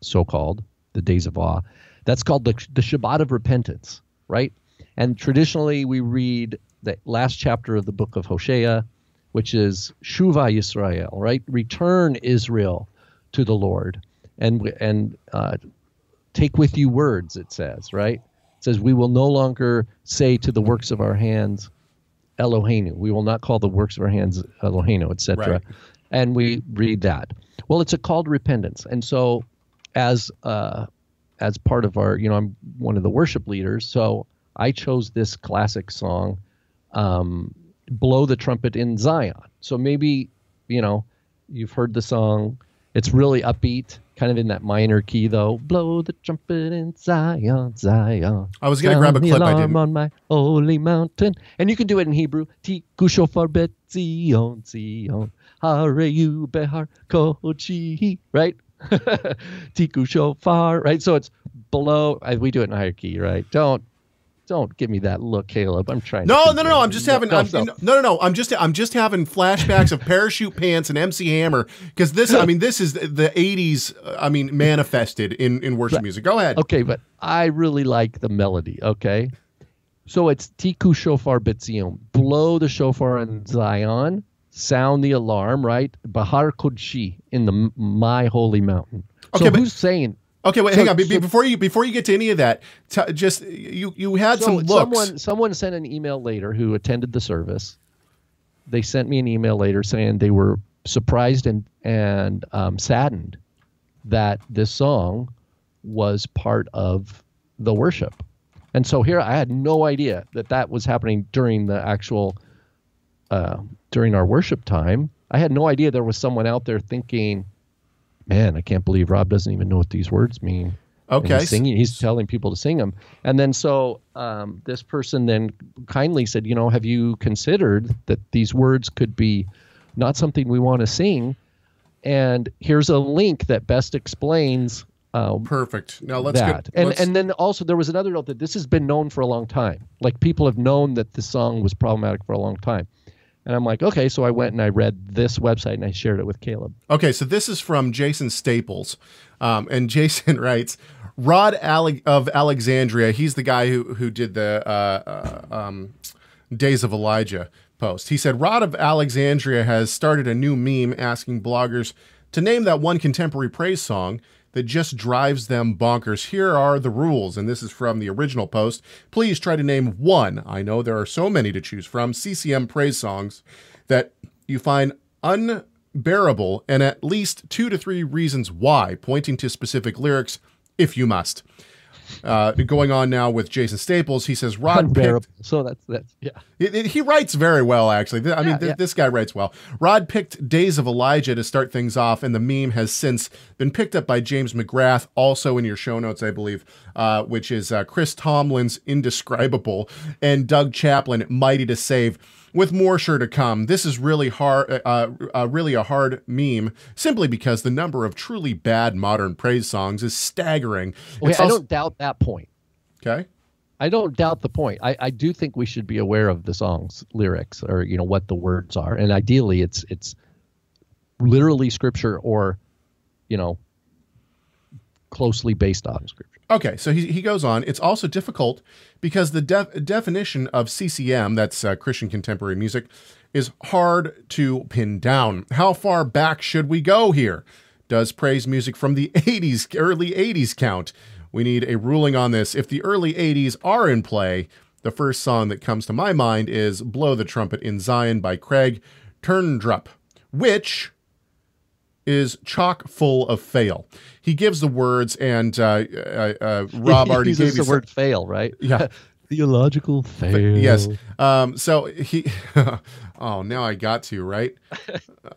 Speaker 1: so called the days of awe that's called the, the Shabbat of repentance, right? And traditionally, we read the last chapter of the book of Hosea, which is Shuva Yisrael, right? Return Israel to the Lord, and and uh, take with you words. It says, right? It says, we will no longer say to the works of our hands, Eloheinu. We will not call the works of our hands Eloheinu, etc. Right. And we read that. Well, it's a call to repentance, and so as uh, as part of our, you know, I'm one of the worship leaders, so I chose this classic song, um, "Blow the Trumpet in Zion." So maybe, you know, you've heard the song. It's really upbeat, kind of in that minor key, though. Blow the trumpet in Zion, Zion.
Speaker 3: I was gonna grab a clip. I
Speaker 1: didn't. on my holy mountain, and you can do it in Hebrew. Tiku shofar bet Zion, Zion, hareyu behar kochi. Right? Tiku shofar, right? So it's below. We do it in higher key, right? Don't don't give me that look, Caleb. I'm trying.
Speaker 3: No, no, no, no. I'm just having. No, I'm, no, no, no. I'm just. I'm just having flashbacks of parachute pants and MC Hammer because this. I mean, this is the '80s. I mean, manifested in in worship music. Go ahead.
Speaker 1: Okay, but I really like the melody. Okay, so it's Tiku shofar bitzion. Blow the shofar in Zion sound the alarm, right? Bahar Kodshi in the my holy mountain. Okay, so but, who's saying?
Speaker 3: Okay, wait, so, hang on. So, before you before you get to any of that, t- just you you had so some looks.
Speaker 1: Someone someone sent an email later who attended the service. They sent me an email later saying they were surprised and and um, saddened that this song was part of the worship. And so here I had no idea that that was happening during the actual uh, during our worship time. I had no idea there was someone out there thinking, "Man, I can't believe Rob doesn't even know what these words mean."
Speaker 3: Okay,
Speaker 1: he's singing. He's telling people to sing them, and then so um, this person then kindly said, "You know, have you considered that these words could be not something we want to sing?" And here's a link that best explains um,
Speaker 3: Perfect. Now let's
Speaker 1: that.
Speaker 3: get
Speaker 1: and
Speaker 3: let's...
Speaker 1: and then also there was another note that this has been known for a long time. Like people have known that the song was problematic for a long time. And I'm like, okay. So I went and I read this website and I shared it with Caleb.
Speaker 3: Okay, so this is from Jason Staples. Um, and Jason writes, Rod Ale- of Alexandria, he's the guy who, who did the uh, uh, um, Days of Elijah post. He said, Rod of Alexandria has started a new meme asking bloggers to name that one contemporary praise song that just drives them bonkers. Here are the rules, and this is from the original post. Please try to name one. I know there are so many to choose from CCM praise songs that you find unbearable, and at least two to three reasons why, pointing to specific lyrics if you must. Uh, going on now with Jason Staples, he says Rod
Speaker 1: Unbearable.
Speaker 3: picked.
Speaker 1: So that's that's yeah.
Speaker 3: It, it- he writes very well, actually. I mean,
Speaker 1: Yeah,
Speaker 3: th-
Speaker 1: yeah.
Speaker 3: this guy writes well. Rod picked Days of Elijah to start things off, and the meme has since been picked up by James McGrath, also in your show notes, I believe, uh, which is uh, Chris Tomlin's Indescribable and Doug Chaplin, Mighty to Save. With more sure to come, this is really hard, uh, uh, really a hard meme, simply because the number of truly bad modern praise songs is staggering.
Speaker 1: Okay,
Speaker 3: It's
Speaker 1: I don't doubt that point.
Speaker 3: okay.
Speaker 1: I don't doubt the point. I, I do think we should be aware of the song's lyrics or you know what the words are, and ideally it's it's literally scripture or you know closely based on scripture.
Speaker 3: Okay, so he, he goes on. It's also difficult because the def- definition of CCM, that's uh, Christian contemporary music, is hard to pin down. How far back should we go here? Does praise music from the 80s, early 80s count? We need a ruling on this. If the early 80s are in play, the first song that comes to my mind is Blow the Trumpet in Zion by Craig Turndrup, which is chock full of fail. He gives the words, and uh, uh, uh, Rob already
Speaker 1: He
Speaker 3: gave you
Speaker 1: the word fail, right?
Speaker 3: Yeah.
Speaker 1: Theological fail.
Speaker 3: Yes. Um, so he. oh, now I got to right.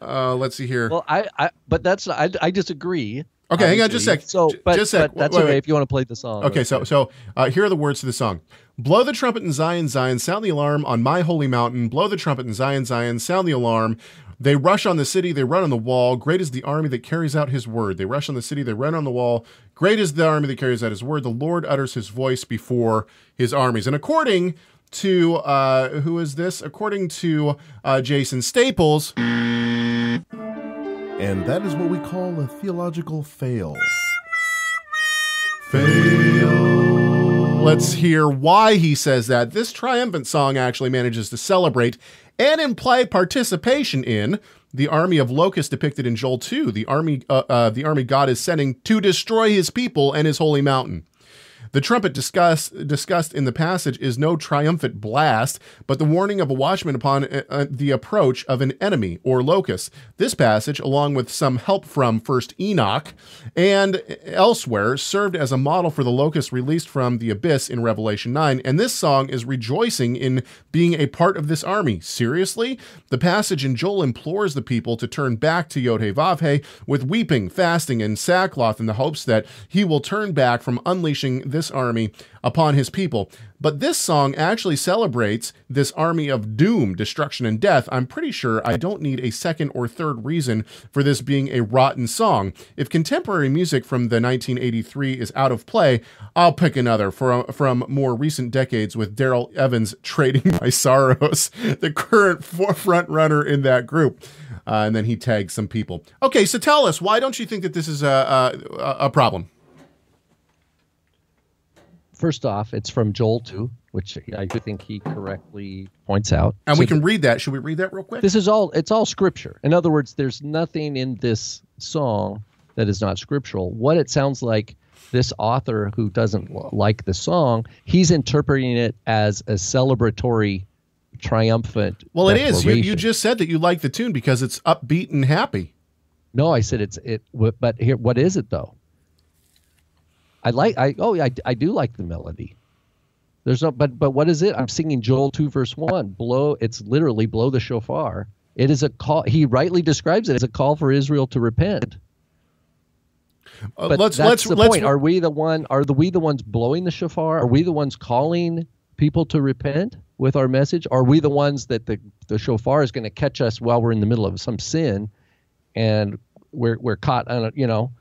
Speaker 3: Uh, let's see here.
Speaker 1: Well, I, I but that's I, I disagree.
Speaker 3: Okay, hang on just a sec.
Speaker 1: So, but,
Speaker 3: just a sec.
Speaker 1: that's
Speaker 3: Wait,
Speaker 1: okay
Speaker 3: wait.
Speaker 1: if you want to play the song.
Speaker 3: Okay, so so uh, here are the words to the song. Blow the trumpet in Zion, Zion, sound the alarm on my holy mountain. Blow the trumpet in Zion, Zion, sound the alarm. They rush on the city, they run on the wall. Great is the army that carries out his word. They rush on the city, they run on the wall. Great is the army that carries out his word. The Lord utters his voice before his armies. And according to uh, who is this? According to uh, Jason Staples,
Speaker 12: And that is what we call a theological fail. Fail.
Speaker 3: Let's hear why he says that. This triumphant song actually manages to celebrate and imply participation in the army of locusts depicted in Joel 2, the army, uh, uh, the army God is sending to destroy his people and his holy mountain. The trumpet discussed, discussed in the passage is no triumphant blast, but the warning of a watchman upon uh, uh, the approach of an enemy or locust. This passage, along with some help from First Enoch and elsewhere, served as a model for the locust released from the abyss in Revelation 9. And this song is rejoicing in being a part of this army. Seriously? The passage in Joel implores the people to turn back to Yod-Heh-Vav-Heh with weeping, fasting, and sackcloth in the hopes that he will turn back from unleashing this army upon his people. But this song actually celebrates this army of doom, destruction, and death. I'm pretty sure I don't need a second or third reason for this being a rotten song. If contemporary music from the 1983 is out of play, I'll pick another from, from more recent decades with Darrell Evans trading my sorrows, the current forefront runner in that group. Uh, and then he tags some people. Okay, so tell us, why don't you think that this is a, a, a problem?
Speaker 1: First off, it's from Joel 2, which I think he correctly points out.
Speaker 3: And
Speaker 1: So
Speaker 3: we can read that. Should we read that real quick?
Speaker 1: This is all it's all scripture. In other words, there's nothing in this song that is not scriptural. What it sounds like this author who doesn't like the song, he's interpreting it as a celebratory triumphant
Speaker 3: Well, it is. You, you just said that you like the tune because it's upbeat and happy.
Speaker 1: No, I said it's it but here what is it though? I like I oh I, I do like the melody. There's no but but what is it? I'm singing Joel 2 verse 1. Blow it's literally blow the shofar. It is a call he rightly describes it as a call for Israel to repent.
Speaker 3: Uh,
Speaker 1: But
Speaker 3: let's
Speaker 1: that's
Speaker 3: let's
Speaker 1: the
Speaker 3: let's
Speaker 1: point. Are we the one are the we the ones blowing the shofar? Are we the ones calling people to repent with our message? Are we the ones that the, the shofar is going to catch us while we're in the middle of some sin and we're we're caught on a, you know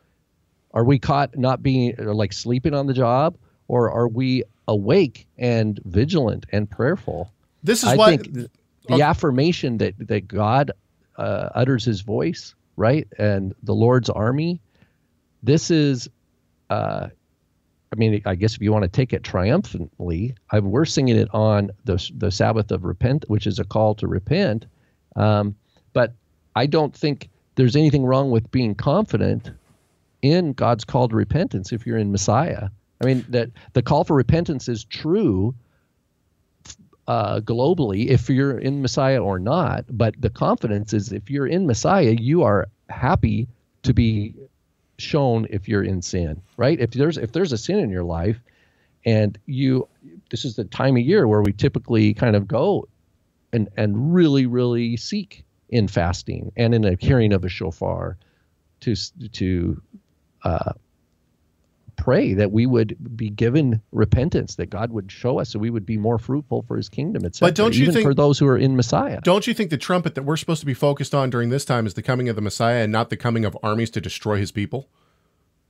Speaker 1: are we caught not being or like sleeping on the job or are we awake and vigilant and prayerful?
Speaker 3: This is
Speaker 1: I
Speaker 3: why
Speaker 1: think- the
Speaker 3: Okay.
Speaker 1: affirmation that that God uh, utters His voice, right, and the Lord's army. This is, uh, I mean, I guess if you want to take it triumphantly, I, we're singing it on the the Sabbath of repent, which is a call to repent. Um, but I don't think there's anything wrong with being confident in God's call to repentance if you're in Messiah. I mean that the call for repentance is true uh, globally if you're in Messiah or not. But the confidence is if you're in Messiah, you are happy to be shown if you're in sin, right? If there's if there's a sin in your life, and you, this is the time of year where we typically kind of go and and really really seek in fasting and in a hearing of a shofar to to uh, pray that we would be given repentance, that God would show us, so we would be more fruitful for His kingdom, etc.
Speaker 3: But don't you
Speaker 1: Even
Speaker 3: think-
Speaker 1: for those who are in Messiah?
Speaker 3: Don't you think the trumpet that we're supposed to be focused on during this time is the coming of the Messiah and not the coming of armies to destroy his people?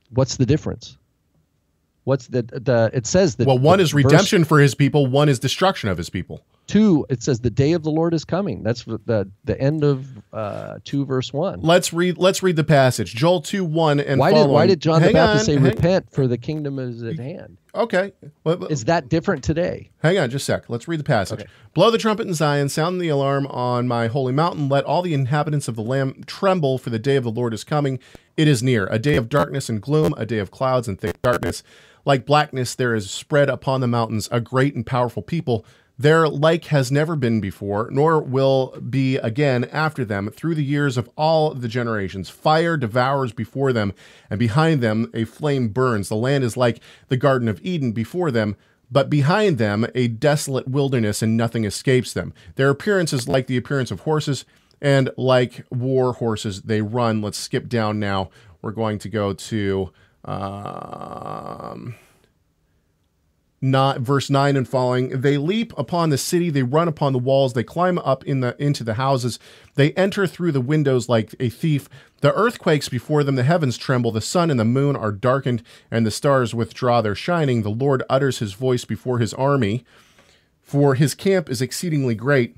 Speaker 1: What's the difference? What's the the? It says that
Speaker 3: Well, one is
Speaker 1: verse
Speaker 3: redemption for his people, one is destruction of his people.
Speaker 1: Two, it says the day of the Lord is coming. That's the the end of uh, two verse one.
Speaker 3: Let's read let's read the passage. Joel 2 1 and
Speaker 1: why did
Speaker 3: following.
Speaker 1: why did John the Baptist
Speaker 3: on,
Speaker 1: say
Speaker 3: hang-
Speaker 1: repent for the kingdom is at hand?
Speaker 3: Okay. Well,
Speaker 1: Is that different today?
Speaker 3: Hang on just a sec. Let's read the passage.
Speaker 1: Okay.
Speaker 3: Blow the trumpet in Zion, sound the alarm on my holy mountain. Let all the inhabitants of the land tremble, for the day of the Lord is coming. It is near. A day of darkness and gloom, a day of clouds and thick darkness. Like blackness, there is spread upon the mountains a great and powerful people. Their like has never been before, nor will be again after them through the years of all the generations. Fire devours before them, and behind them a flame burns. The land is like the Garden of Eden before them, but behind them a desolate wilderness, and nothing escapes them. Their appearance is like the appearance of horses, and like war horses they run. Let's skip down now. We're going to go to. Um, not verse 9 and following they leap upon the city they run upon the walls they climb up in the into the houses they enter through the windows like a thief. The earthquakes before them the heavens tremble the sun and the moon are darkened and the stars withdraw their shining. The lord utters his voice before his army for his camp is exceedingly great.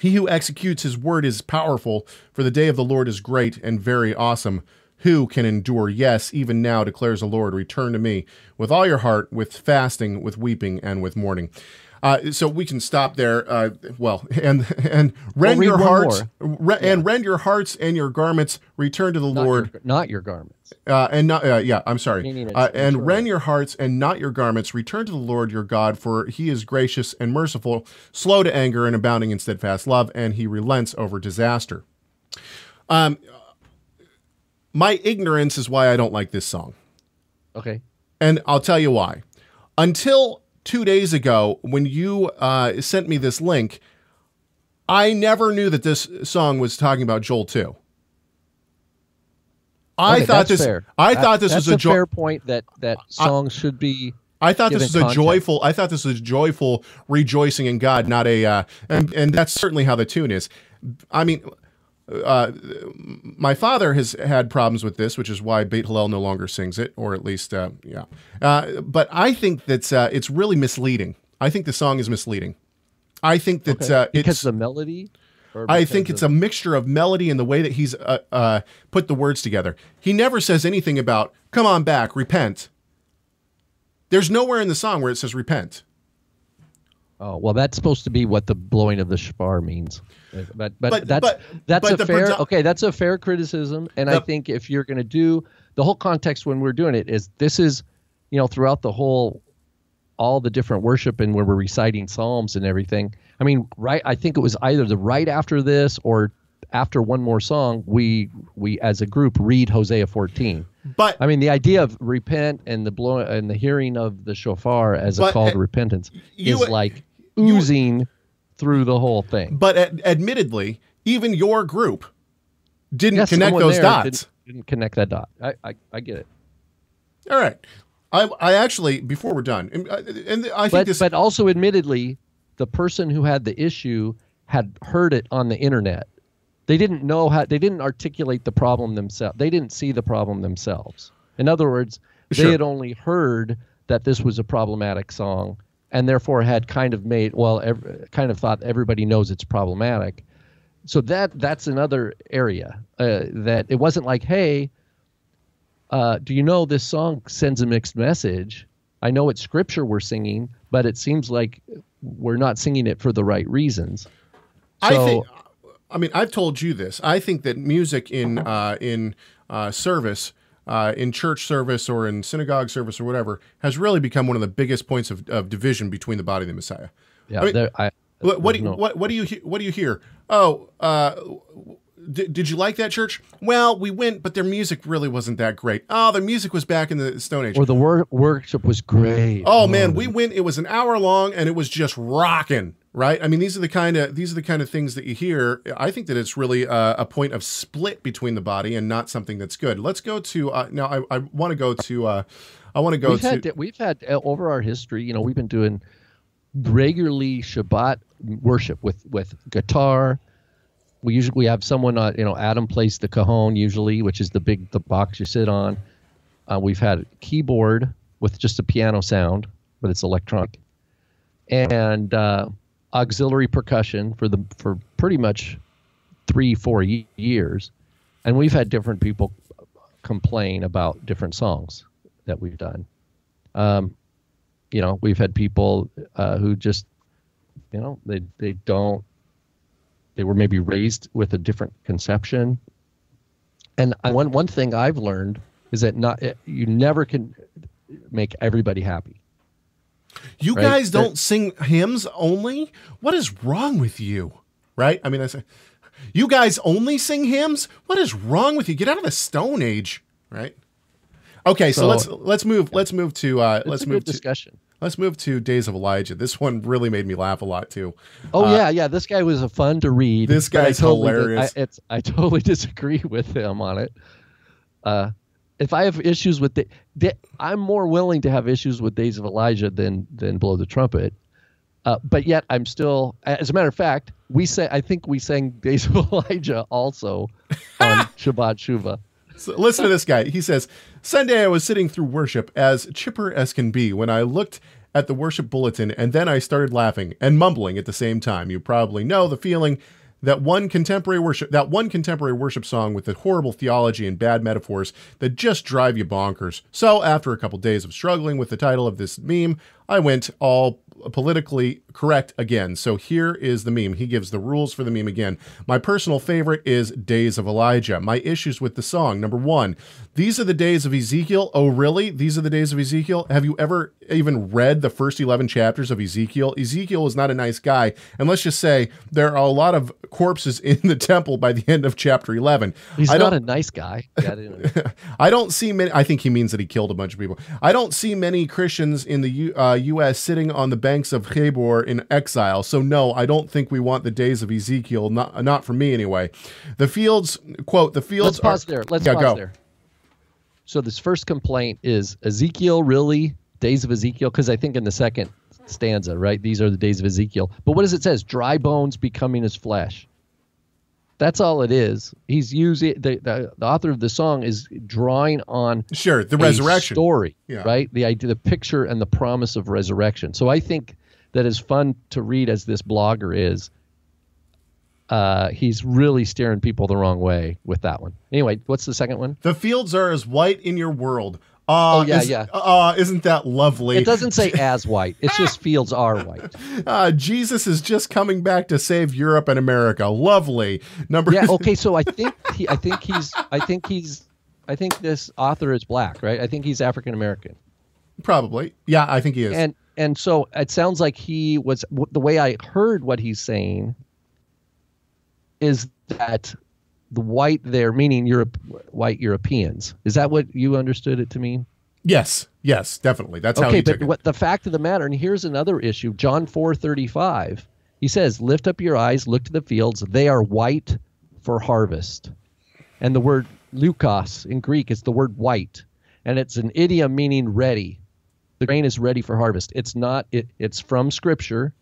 Speaker 3: He who executes his word is powerful, for the day of the Lord is great and very awesome. Who can endure? Yes, even now declares the Lord, return to me with all your heart, with fasting, with weeping, and with mourning. Uh, so we can stop there. Uh, well, and and rend
Speaker 1: read
Speaker 3: your hearts, re- and rend your hearts and your garments. Return to the
Speaker 1: Not
Speaker 3: Lord,
Speaker 1: your, not your garments.
Speaker 3: uh, and not uh, yeah, I'm sorry. Uh, and rend your hearts and not your garments. Return to the Lord your God, for He is gracious and merciful, slow to anger and abounding in steadfast love, and He relents over disaster. Um, my ignorance is why I don't like this song,
Speaker 1: Okay.
Speaker 3: and I'll tell you why. Until two days ago, when you uh, sent me this link, I never knew that this song was talking about Joel two. I
Speaker 1: Okay,
Speaker 3: thought this.
Speaker 1: Fair.
Speaker 3: I
Speaker 1: That-
Speaker 3: thought this was a,
Speaker 1: a
Speaker 3: jo-
Speaker 1: fair point that that songs should be.
Speaker 3: I thought this was a
Speaker 1: context.
Speaker 3: joyful. I thought this was a joyful rejoicing in God, not a. Uh, and and that's certainly how the tune is. I mean, uh, my father has had problems with this, which is why Beit Hillel no longer sings it, or at least, uh, yeah. Uh, but I think that uh, it's really misleading. I think the song is misleading. I think that
Speaker 1: Okay.
Speaker 3: uh,
Speaker 1: because
Speaker 3: it's.
Speaker 1: the melody.
Speaker 3: I think it's a mixture of melody and the way that he's uh, uh, put the words together. He never says anything about "come on back, repent." There's nowhere in the song where it says repent.
Speaker 1: Oh well, that's supposed to be what the blowing of the shofar means. But but,
Speaker 3: But-
Speaker 1: that's
Speaker 3: but-
Speaker 1: that's
Speaker 3: but
Speaker 1: a fair
Speaker 3: predo-
Speaker 1: okay. That's a fair criticism, and I think if you're going to do the whole context when we're doing it is this is, you know, throughout the whole, all the different worship and when we're reciting psalms and everything. I mean, right? I think it was either the right after this or after one more song, we we as a group read Hosea 14.
Speaker 3: But
Speaker 1: I mean, the idea of repent and the blow and the hearing of the shofar as a call to repentance
Speaker 3: you-
Speaker 1: is like
Speaker 3: you-
Speaker 1: oozing through the whole thing.
Speaker 3: but ad- admittedly, even your group didn't
Speaker 1: Yes,
Speaker 3: connect those dots.
Speaker 1: Didn't, didn't connect that dot. I, I, I get it.
Speaker 3: All right. I, I actually before we're done, and, uh, and I think
Speaker 1: But
Speaker 3: this.
Speaker 1: but also, admittedly, the person who had the issue had heard it on the internet. They didn't know how. They didn't articulate the problem themselves. They didn't see the problem themselves. In other words, they had only heard that this was a problematic song and therefore had kind of made well, ev- kind of thought everybody knows it's problematic. So that that's another area uh, that it wasn't like, hey, uh, do you know this song sends a mixed message? I know it's scripture we're singing, but it seems like we're not singing it for the right reasons. So,
Speaker 3: I think. I mean, I've told you this. I think that music in uh, in uh, service, uh, in church service or in synagogue service or whatever, has really become one of the biggest points of, of division between the body of the Messiah.
Speaker 1: Yeah,
Speaker 3: I mean,
Speaker 1: there, I,
Speaker 3: what, what do you, what, what do you what do you hear? Oh, uh, d- did you like that church? Well, we went, but their music really wasn't that great. Oh, the music was back in the Stone Age.
Speaker 1: or the wor- worship was great.
Speaker 3: Oh man, we went. It was an hour long, and it was just rocking. Right? I mean, these are the kind of these are the kind of things that you hear. I think that it's really a, a point of split between the body and not something that's good. Let's go to uh, now. I, I want to go to. Uh, I want to go
Speaker 1: we've
Speaker 3: to.
Speaker 1: had we've had uh, over our history. You know, we've been doing regularly Shabbat worship with with guitar. We usually we have someone. Uh, you know, Adam plays the cajon usually, which is the big the box you sit on. Uh, we've had keyboard with just a piano sound, but it's electronic, and uh, auxiliary percussion for the for pretty much three four ye- years, and we've had different people complain about different songs that we've done. Um, you know, we've had people uh, who just, you know, they they don't, they were maybe raised with a different conception. And I, one one thing I've learned is that not you never can make everybody happy.
Speaker 3: You
Speaker 1: right?
Speaker 3: guys don't sing hymns only. What is wrong with you? Right? I mean, I say, you guys only sing hymns. What is wrong with you? Get out of the Stone Age. Right? Okay, so,
Speaker 1: So-
Speaker 3: let's let's move let's move to uh,
Speaker 1: It's
Speaker 3: let's move to
Speaker 1: discussion.
Speaker 3: let's move to Days of Elijah. This one really made me laugh a lot too.
Speaker 1: Oh
Speaker 3: Uh,
Speaker 1: yeah, yeah. This guy was a fun to read.
Speaker 3: This
Speaker 1: but I
Speaker 3: guy's
Speaker 1: totally
Speaker 3: hilarious.
Speaker 1: I, it's I totally disagree with him on it. Uh, if I have issues with the, the, I'm more willing to have issues with Days of Elijah than than Blow the Trumpet. Uh, but yet I'm still, as a matter of fact, we say I think we sang Days of Elijah also on Shabbat Shuva.
Speaker 3: So listen to this guy. He says, Sunday I was sitting through worship as chipper as can be when I looked at the worship bulletin and then I started laughing and mumbling at the same time. You probably know the feeling that one contemporary worship that one contemporary worship song with the horrible theology and bad metaphors that just drive you bonkers. So after a couple days of struggling with the title of this meme, I went all politically correct again. So here is the meme. He gives the rules for the meme again. My personal favorite is Days of Elijah. My issues with the song. Number one, these are the days of Ezekiel. Oh, really? These are the days of Ezekiel? Have you ever even read the first 11 chapters of Ezekiel? Ezekiel is not a nice guy. And let's just say there are a lot of corpses in the temple by the end of chapter 11.
Speaker 1: He's
Speaker 3: I
Speaker 1: not a nice guy. Yeah, I
Speaker 3: I don't see many. I think he means that he killed a bunch of people. I don't see many Christians in the U, uh, U.S. sitting on the banks of Chebar in exile. So no, I don't think we want the days of Ezekiel. Not not for me anyway. The fields quote the fields.
Speaker 1: Let's pause
Speaker 3: are,
Speaker 1: there. Let's
Speaker 3: yeah,
Speaker 1: pause
Speaker 3: go.
Speaker 1: there. So this first complaint is Ezekiel really days of Ezekiel because I think in the second stanza, right? These are the days of Ezekiel. But what does it says? Dry bones becoming as flesh. That's all it is. He's using the, the the author of the song is drawing on
Speaker 3: Sure, the resurrection
Speaker 1: story,
Speaker 3: Yeah.
Speaker 1: right? The idea, the picture, and the promise of resurrection. So I think that as fun to read as this blogger is, uh, he's really steering people the wrong way with that one. Anyway, what's the second one?
Speaker 3: The fields are as white in your world. Uh,
Speaker 1: Oh, yeah,
Speaker 3: is-
Speaker 1: yeah.
Speaker 3: Uh, isn't that lovely?
Speaker 1: It doesn't say as white. It's just fields are white.
Speaker 3: Uh, Jesus is just coming back to save Europe and America. Lovely. Number.
Speaker 1: Yeah. Okay. So I think he, I think he's I think he's I think this author is black, right? I think he's African American.
Speaker 3: Probably. Yeah, I think he is.
Speaker 1: And and so it sounds like he was the way I heard what he's saying is that the white there meaning Europe white Europeans. Is that what you understood it to mean?
Speaker 3: yes. Yes. Definitely. That's how
Speaker 1: okay,
Speaker 3: he
Speaker 1: but
Speaker 3: took it.
Speaker 1: what the fact of the matter, and here's another issue. John four thirty five. He says, "Lift up your eyes, look to the fields; they are white for harvest." And the word "leukos" in Greek is the word "white," and it's an idiom meaning ready. The grain is ready for harvest. It's not. It, it's from Scripture.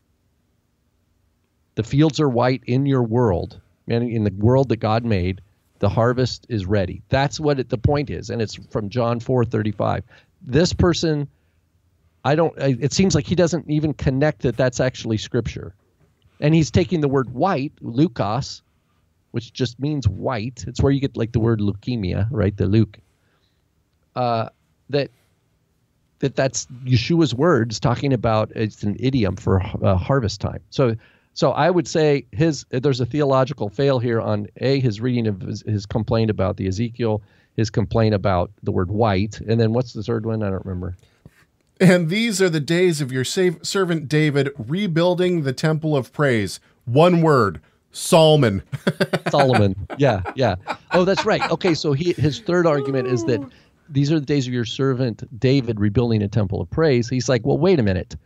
Speaker 1: The fields are white in your world, and in the world that God made, the harvest is ready. That's what it, the point is, and it's from John four thirty five. This person I don't. It seems like he doesn't even connect that that's actually scripture, and he's taking the word white, leukos, which just means white. It's where you get like the word leukemia, right? The Luke. Uh, that that that's Yeshua's words talking about it's an idiom for uh, harvest time. So so I would say his there's a theological fail here on a his reading of his, his complaint about the Ezekiel, his complaint about the word white, and then what's the third one? I don't remember.
Speaker 3: And these are the days of your save, servant David rebuilding the temple of praise. One word, Solomon.
Speaker 1: Solomon. Yeah, yeah. Oh, that's right. Okay, so he his third argument is that these are the days of your servant David rebuilding a temple of praise. He's like, well, wait a minute,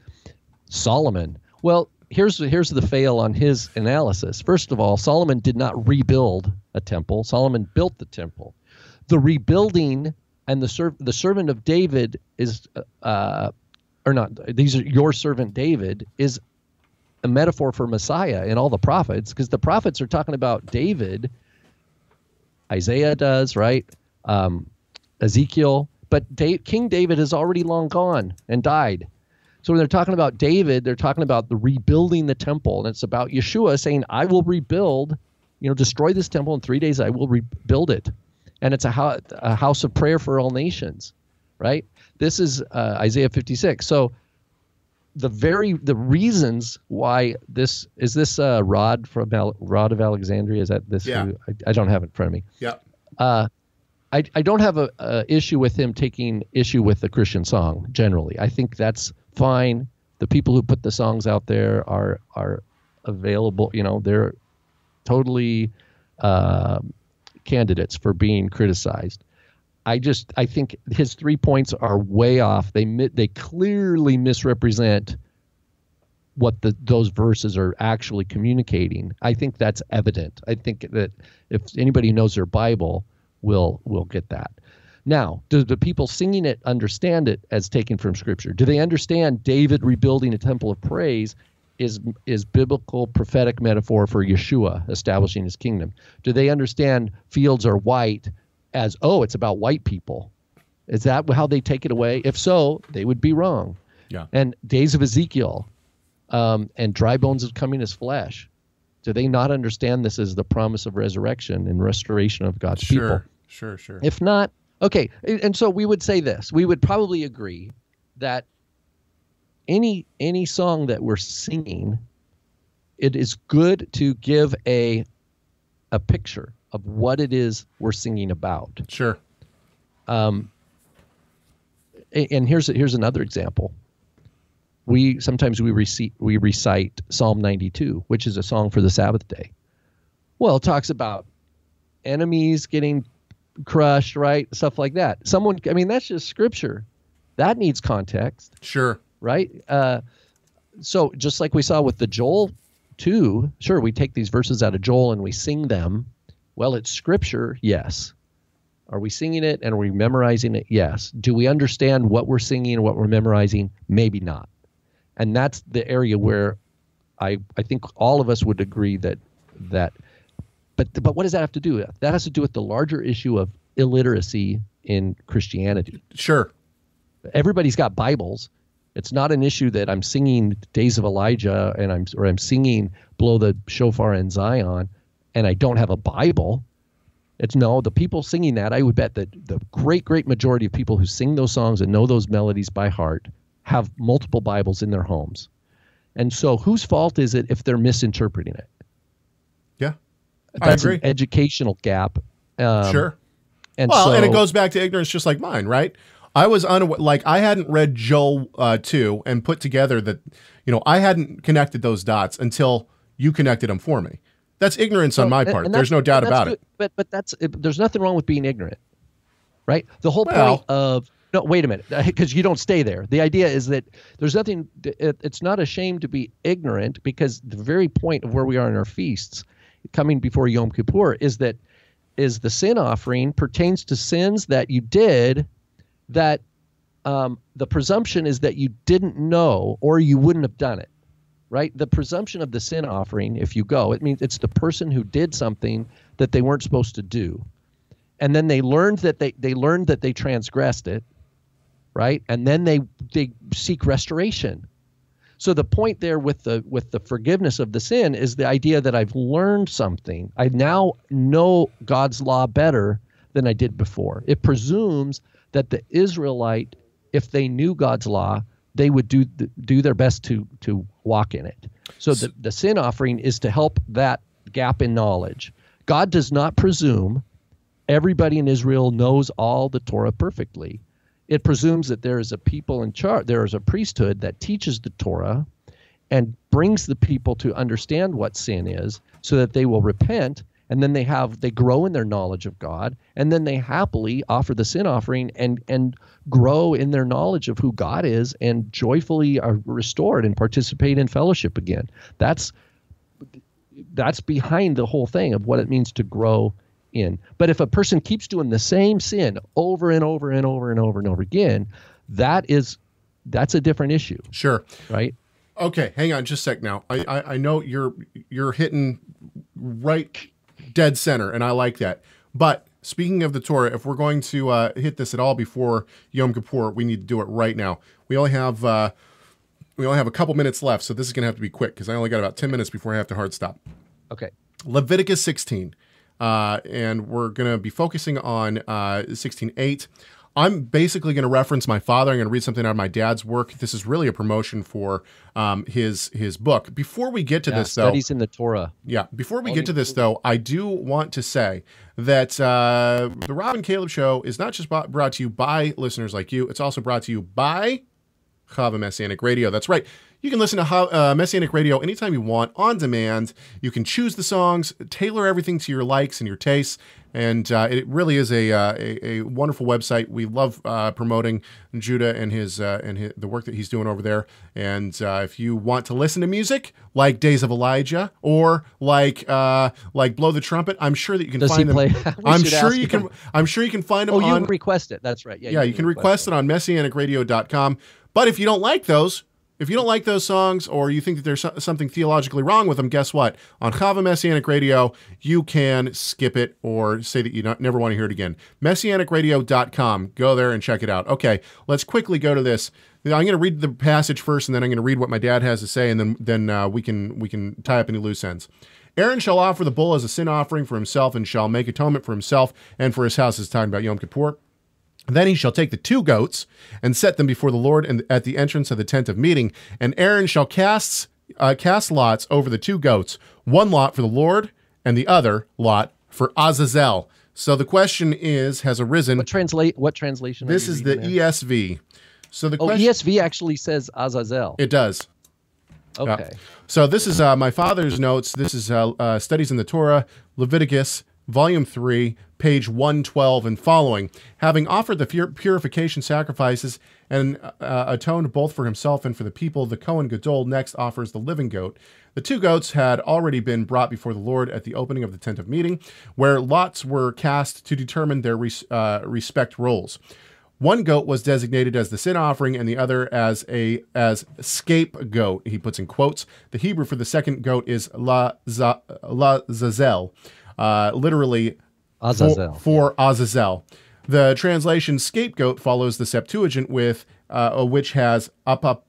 Speaker 1: Solomon. Well, here's here's the fail on his analysis. First of all, Solomon did not rebuild a temple. Solomon built the temple. The rebuilding and the serv- the servant of David is uh, or not these are your servant David is a metaphor for Messiah and all the prophets because the prophets are talking about David. Isaiah does right, um, Ezekiel, but King David is already long gone and died. So when they're talking about David, they're talking about the rebuilding the temple, and it's about Yeshua saying, "I will rebuild, you know, destroy this temple in three days. I will rebuild it." and it's a, a house of prayer for all nations, right? This is uh, Isaiah 56. So the very the reasons why this is this uh, Rod from Al- Rod of Alexandria is that this?
Speaker 3: Yeah.
Speaker 1: Who, I, I, don't have it in front of me.
Speaker 3: Yeah.
Speaker 1: Uh, I, I don't have a, a issue with him taking issue with the Christian song generally. I think that's fine. The people who put the songs out there are are available. You know, they're totally uh, candidates for being criticized. I just I think his three points are way off. They they clearly misrepresent what the those verses are actually communicating. I think that's evident. I think that if anybody knows their Bible will will get that. Now, do the people singing it understand it as taken from Scripture? Do they understand David rebuilding a temple of praise is is biblical prophetic metaphor for Yeshua establishing his kingdom? Do they understand fields are white as oh it's about white people? Is that how they take it away? If so, they would be wrong.
Speaker 3: Yeah.
Speaker 1: And days of Ezekiel, um, and dry bones is coming as flesh. Do they not understand this as the promise of resurrection and restoration of God's
Speaker 3: sure,
Speaker 1: people?
Speaker 3: Sure, sure.
Speaker 1: If not, okay. And so we would say this. We would probably agree that any any song that we're singing, it is good to give a a picture of what it is we're singing about.
Speaker 3: Sure.
Speaker 1: Um, and here's here's another example. We sometimes we recite we recite Psalm 92, which is a song for the Sabbath day. Well, it talks about enemies getting crushed, right? Stuff like that. Someone, I mean, that's just scripture. That needs context.
Speaker 3: Sure
Speaker 1: right? Uh, so just like we saw with the Joel 2, sure, we take these verses out of Joel and we sing them. Well, it's scripture, yes. Are we singing it and are we memorizing it? Yes. Do we understand what we're singing and what we're memorizing? Maybe not. And that's the area where I I think all of us would agree that that but but what does that have to do with? That has to do with the larger issue of illiteracy in Christianity.
Speaker 3: Sure.
Speaker 1: Everybody's got Bibles, it's not an issue that I'm singing Days of Elijah and I'm or I'm singing Blow the Shofar in Zion and I don't have a Bible. It's no, the people singing that, I would bet that the great, great majority of people who sing those songs and know those melodies by heart have multiple Bibles in their homes. And so whose fault is it if they're misinterpreting it?
Speaker 3: Yeah.
Speaker 1: That's
Speaker 3: I agree.
Speaker 1: an educational gap. Um,
Speaker 3: sure.
Speaker 1: And
Speaker 3: well,
Speaker 1: so,
Speaker 3: and it goes back to ignorance just like mine, right? I was unaware, like I hadn't read Joel uh, 2 and put together that, you know, I hadn't connected those dots until you connected them for me. That's ignorance on my part. There's no doubt about
Speaker 1: good,
Speaker 3: it.
Speaker 1: But but that's it, there's nothing wrong with being ignorant, right? The whole
Speaker 3: Well-
Speaker 1: point of no, wait a minute, because you don't stay there. The idea is that there's nothing. It, it's not a shame to be ignorant because the very point of where we are in our feasts, coming before Yom Kippur, is that is the sin offering pertains to sins that you did that um, the presumption is that you didn't know or you wouldn't have done it right the presumption of the sin offering if you go it means it's the person who did something that they weren't supposed to do and then they learned that they they learned that they transgressed it right? And then they they seek restoration. So the point there with the with the forgiveness of the sin is the idea that I've learned something. I now know God's law better than I did before. It presumes that the Israelite, if they knew God's law, they would do do their best to to walk in it. So the, the sin offering is to help that gap in knowledge. God does not presume everybody in Israel knows all the Torah perfectly. It presumes that there is a people in charge, there is a priesthood that teaches the Torah and brings the people to understand what sin is so that they will repent and then they have they grow in their knowledge of God and then they happily offer the sin offering and and grow in their knowledge of who God is and joyfully are restored and participate in fellowship again. That's that's behind the whole thing of what it means to grow in. But if a person keeps doing the same sin over and over and over and over and over again, that is that's a different issue.
Speaker 3: Sure.
Speaker 1: Right.
Speaker 3: Okay, hang on just a sec now. I, I, I know you're you're hitting right dead center, and I like that. But speaking of the Torah, if we're going to uh, hit this at all before Yom Kippur, we need to do it right now. We only have uh, we only have a couple minutes left, so this is gonna have to be quick because I only got about ten minutes before I have to hard stop.
Speaker 1: Okay.
Speaker 3: Leviticus 16, uh, and we're gonna be focusing on uh, 16:8. I'm basically going to reference my father. I'm going to read something out of my dad's work. This is really a promotion for um, his his book. Before we get to
Speaker 1: yeah,
Speaker 3: this, though,
Speaker 1: studies in the Torah.
Speaker 3: Yeah. Before we get to this, though, I do want to say that uh, the Rob and Caleb Show is not just brought, brought to you by listeners like you. It's also brought to you by Chava Messianic Radio. That's right. You can listen to uh, Messianic Radio anytime you want on demand. You can choose the songs, tailor everything to your likes and your tastes. And uh, it really is a, uh, a, a wonderful website. We love uh, promoting Judah and his uh, and his, the work that he's doing over there. And uh, if you want to listen to music like Days of Elijah or like like Blow the Trumpet, I'm sure that you can
Speaker 1: Does
Speaker 3: find them.
Speaker 1: Play?
Speaker 3: I'm sure you can. I'm sure you can find them.
Speaker 1: Oh, you
Speaker 3: on,
Speaker 1: can request it. That's right. Yeah,
Speaker 3: yeah. You, can, request it on messianicradio.com. But if you don't like those, if you don't like those songs or you think that there's something theologically wrong with them, guess what? On Chava Messianic Radio, you can skip it or say that you not, never want to hear it again. Messianicradio.com. Go there and check it out. Okay, let's quickly go to this. I'm going to read the passage first, and then I'm going to read what my dad has to say, and then then uh, we can we can tie up any loose ends. Aaron shall offer the bull as a sin offering for himself, and shall make atonement for himself and for his house. Is talking about Yom Kippur. Then he shall take the two goats and set them before the Lord and at the entrance of the tent of meeting. And Aaron shall cast uh, cast lots over the two goats, one lot for the Lord and the other lot for Azazel. So the question is, has arisen.
Speaker 1: What translate? What translation?
Speaker 3: This is the there? ESV. So the
Speaker 1: oh,
Speaker 3: question,
Speaker 1: ESV actually says Azazel.
Speaker 3: It does.
Speaker 1: Okay.
Speaker 3: Yeah. So this is uh, my father's notes. This is uh, uh, studies in the Torah, Leviticus, volume three, page 112 and following, having offered the purification sacrifices and uh, atoned both for himself and for the people, the Kohen Gadol next offers the living goat. The two goats had already been brought before the Lord at the opening of the tent of meeting, where lots were cast to determine their res- uh, respect roles. One goat was designated as the sin offering, and the other as a as scapegoat. He puts in quotes. The Hebrew for the second goat is la, za, la zazel, uh, literally
Speaker 1: Azazel.
Speaker 3: For, for Azazel. The translation scapegoat follows the Septuagint with uh, which has apop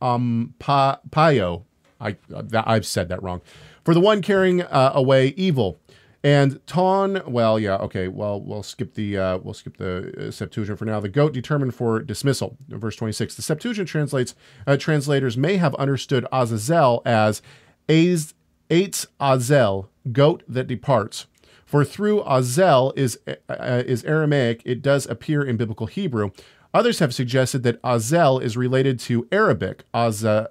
Speaker 3: um pa, payo. I I've said that wrong. For the one carrying uh, away evil. And ton, well, yeah, okay. Well, we'll skip the uh, we'll skip the uh, Septuagint for now. The goat determined for dismissal. Verse twenty six. The Septuagint translates uh, translators may have understood Azazel as as Eitz Azel, goat that departs. For through Azel is uh, is Aramaic, it does appear in biblical Hebrew. Others have suggested that Azel is related to Arabic Azaz,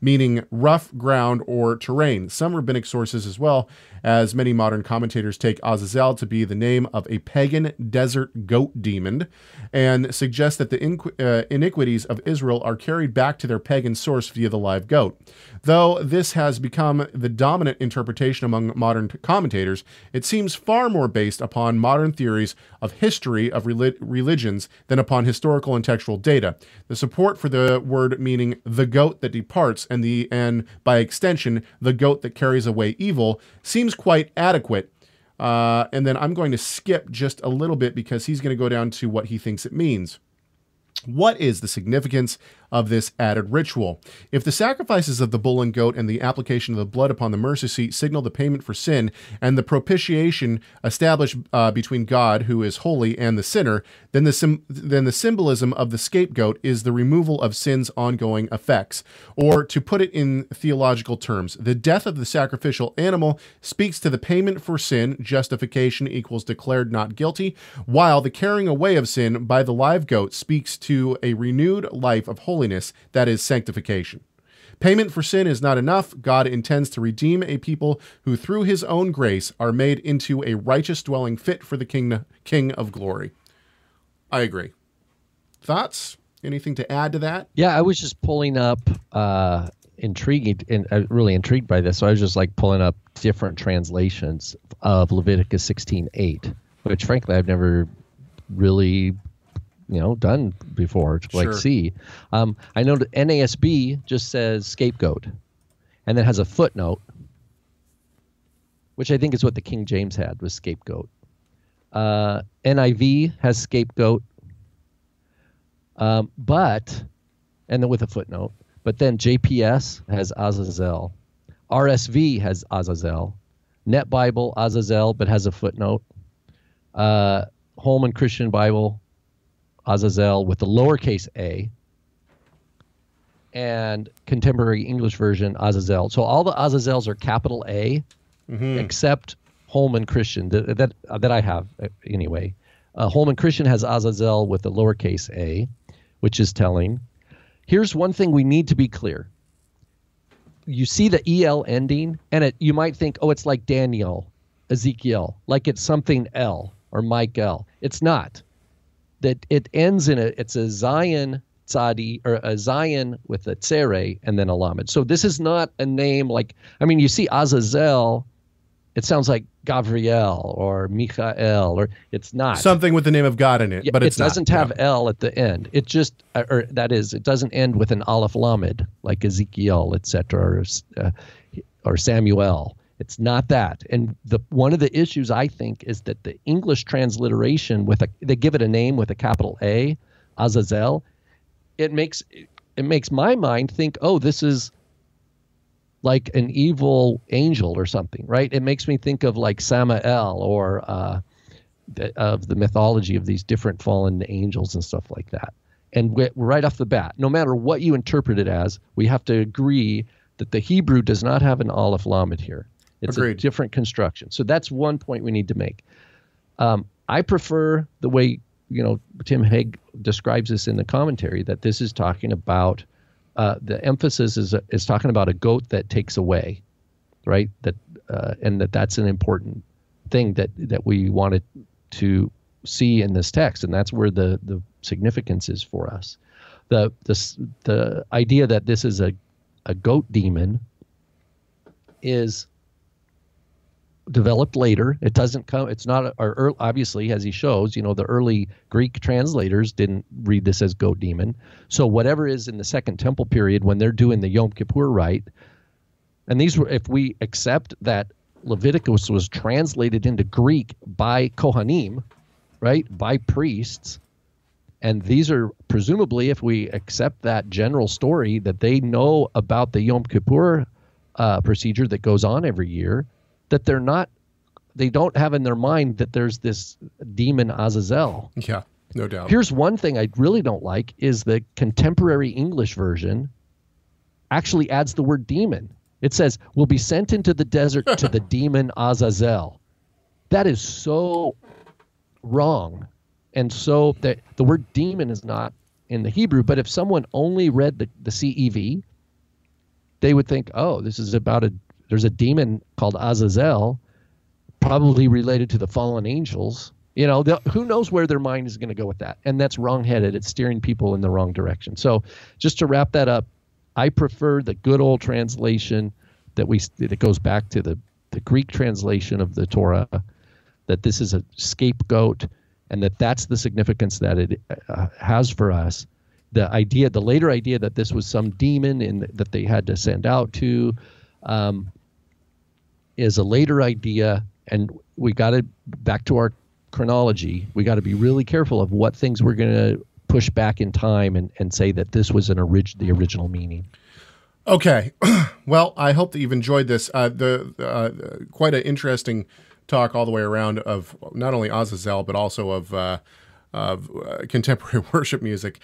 Speaker 3: meaning rough ground or terrain. Some rabbinic sources, as well as many modern commentators, take Azazel to be the name of a pagan desert goat demon and suggest that the uh, iniquities of Israel are carried back to their pagan source via the live goat. Though this has become the dominant interpretation among modern commentators, it seems far more based upon modern theories of history of relig- religions than upon historical and textual data. The support for the word meaning the goat that departs and the and by extension the goat that carries away evil seems quite adequate Uh, and then I'm going to skip just a little bit because he's going to go down to what he thinks it means. What is the significance of this added ritual? If the sacrifices of the bull and goat and the application of the blood upon the mercy seat signal the payment for sin and the propitiation established uh, between God, who is holy, and the sinner, then the sim- then the symbolism of the scapegoat is the removal of sin's ongoing effects. Or to put it in theological terms, the death of the sacrificial animal speaks to the payment for sin, justification equals declared not guilty, while the carrying away of sin by the live goat speaks to a renewed life of holiness, that is sanctification. Payment for sin is not enough. God intends to redeem a people who, through his own grace, are made into a righteous dwelling fit for the king, king of glory. I agree. Thoughts? Anything to add to that?
Speaker 1: Yeah, I was just pulling up, uh, intrigued and uh, really intrigued by this. So I was just like pulling up different translations of Leviticus 16:8, which frankly I've never really you know done before like
Speaker 3: Sure.
Speaker 1: see. Um, I know that NASB just says scapegoat, and then has a footnote, which I think is what the King James had was scapegoat. Uh, NIV has scapegoat, um, but and then with a footnote. But then JPS has Azazel, RSV has Azazel, Net Bible Azazel, but has a footnote. Uh, Holman Christian Bible Azazel with the lowercase a, and Contemporary English Version Azazel. So all the Azazels are capital A, except Holman Christian that that, that I have uh, anyway. Uh, Holman Christian has Azazel with the lowercase a, which is telling. Here's one thing we need to be clear. You see the el ending, and it you might think, oh, it's like Daniel, Ezekiel, like it's something L or Michael. It's not. That it ends in a it's a zayin tzadi or a zayin with a tsere and then a lamed. So this is not a name like I mean you see Azazel, it sounds like Gabriel or Michael or it's not
Speaker 3: Something with the name of God in it,
Speaker 1: yeah,
Speaker 3: but it's
Speaker 1: it doesn't
Speaker 3: not.
Speaker 1: have L at the end. It just, uh, or that is, it doesn't end with an Aleph Lamed like Ezekiel, etc., or, uh, or Samuel. It's not that. And the one of the issues I think is that the English transliteration with a they give it a name with a capital A, Azazel. It makes it makes my mind think, oh, this is like an evil angel or something, right? It makes me think of like Samael or uh, the, of the mythology of these different fallen angels and stuff like that. And we, right off the bat, no matter what you interpret it as, we have to agree that the Hebrew does not have an Aleph Lamed here. It's a
Speaker 3: Agreed.
Speaker 1: different construction. So that's one point we need to make. Um, I prefer the way you know Tim Hegg describes this in the commentary that this is talking about uh, the emphasis is is talking about a goat that takes away, right? That uh, and that that's an important thing that that we wanted to see in this text, and that's where the the significance is for us. The the the idea that this is a a goat demon is developed later. It doesn't come. It's not. Or obviously, as he shows, you know, the early Greek translators didn't read this as goat demon. So whatever is in the Second Temple period when they're doing the Yom Kippur rite, and these were, if we accept that Leviticus was translated into Greek by Kohanim, right, by priests, and these are presumably, if we accept that general story, that they know about the Yom Kippur uh, procedure that goes on every year, that they're not, they don't have in their mind that there's this demon Azazel.
Speaker 3: Yeah, no doubt.
Speaker 1: Here's one thing I really don't like is the contemporary English version actually adds the word demon. It says, will be sent into the desert to the demon Azazel. That is so wrong. And so that the word demon is not in the Hebrew, but if someone only read the, the CEV, they would think, oh, this is about a, there's a demon called Azazel, probably related to the fallen angels. You know, who knows where their mind is going to go with that? And that's wrongheaded. It's steering people in the wrong direction. So, just to wrap that up, I prefer the good old translation that we that goes back to the the Greek translation of the Torah. That this is a scapegoat, and that that's the significance that it uh, has for us. The idea, the later idea that this was some demon and that they had to send out to, um, is a later idea, and we got to back to our chronology. We got to be really careful of what things we're going to push back in time and, and say that this was an orig- the original meaning.
Speaker 3: Okay, well, I hope that you've enjoyed this. Uh, the uh, quite an interesting talk all the way around of not only Azazel but also of uh, of uh, contemporary worship music.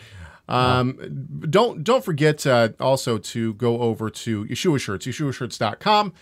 Speaker 3: Um, wow. Don't don't forget uh, also to go over to Yeshua Shirts, yeshua YeshuaShirts.com.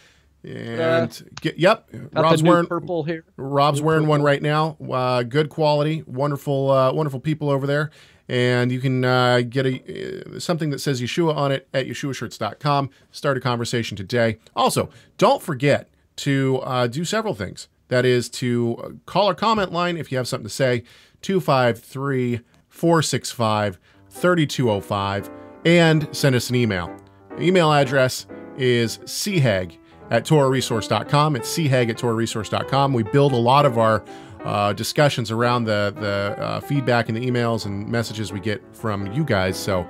Speaker 3: And get yep,
Speaker 1: Rob's wearing purple here.
Speaker 3: Rob's new wearing purple. one right now. Uh, good quality, wonderful, uh, wonderful people over there. And you can uh, get a uh, something that says Yeshua on it at YeshuaShirts.com. Start a conversation today. Also, don't forget to uh, do several things. That is to call our comment line if you have something to say, 253 465 3205, and send us an email. The email address is chag at TorahResource.com. It's chag at TorahResource.com. We build a lot of our uh, discussions around the, the uh, feedback and the emails and messages we get from you guys. So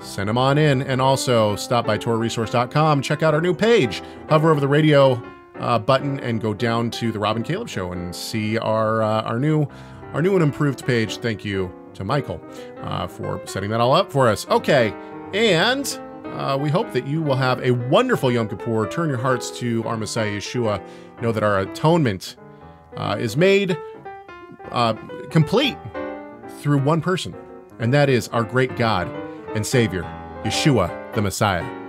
Speaker 3: send them on in. And also stop by TorahResource.com. Check out our new page. Hover over the radio uh, button and go down to the Robin Caleb Show and see our, uh, our, new, our new and improved page. Thank you to Michael uh, for setting that all up for us. Okay. And uh, we hope that you will have a wonderful Yom Kippur. Turn your hearts to our Messiah Yeshua. Know that our atonement uh, is made uh, complete through one person, and that is our great God and Savior, Yeshua the Messiah.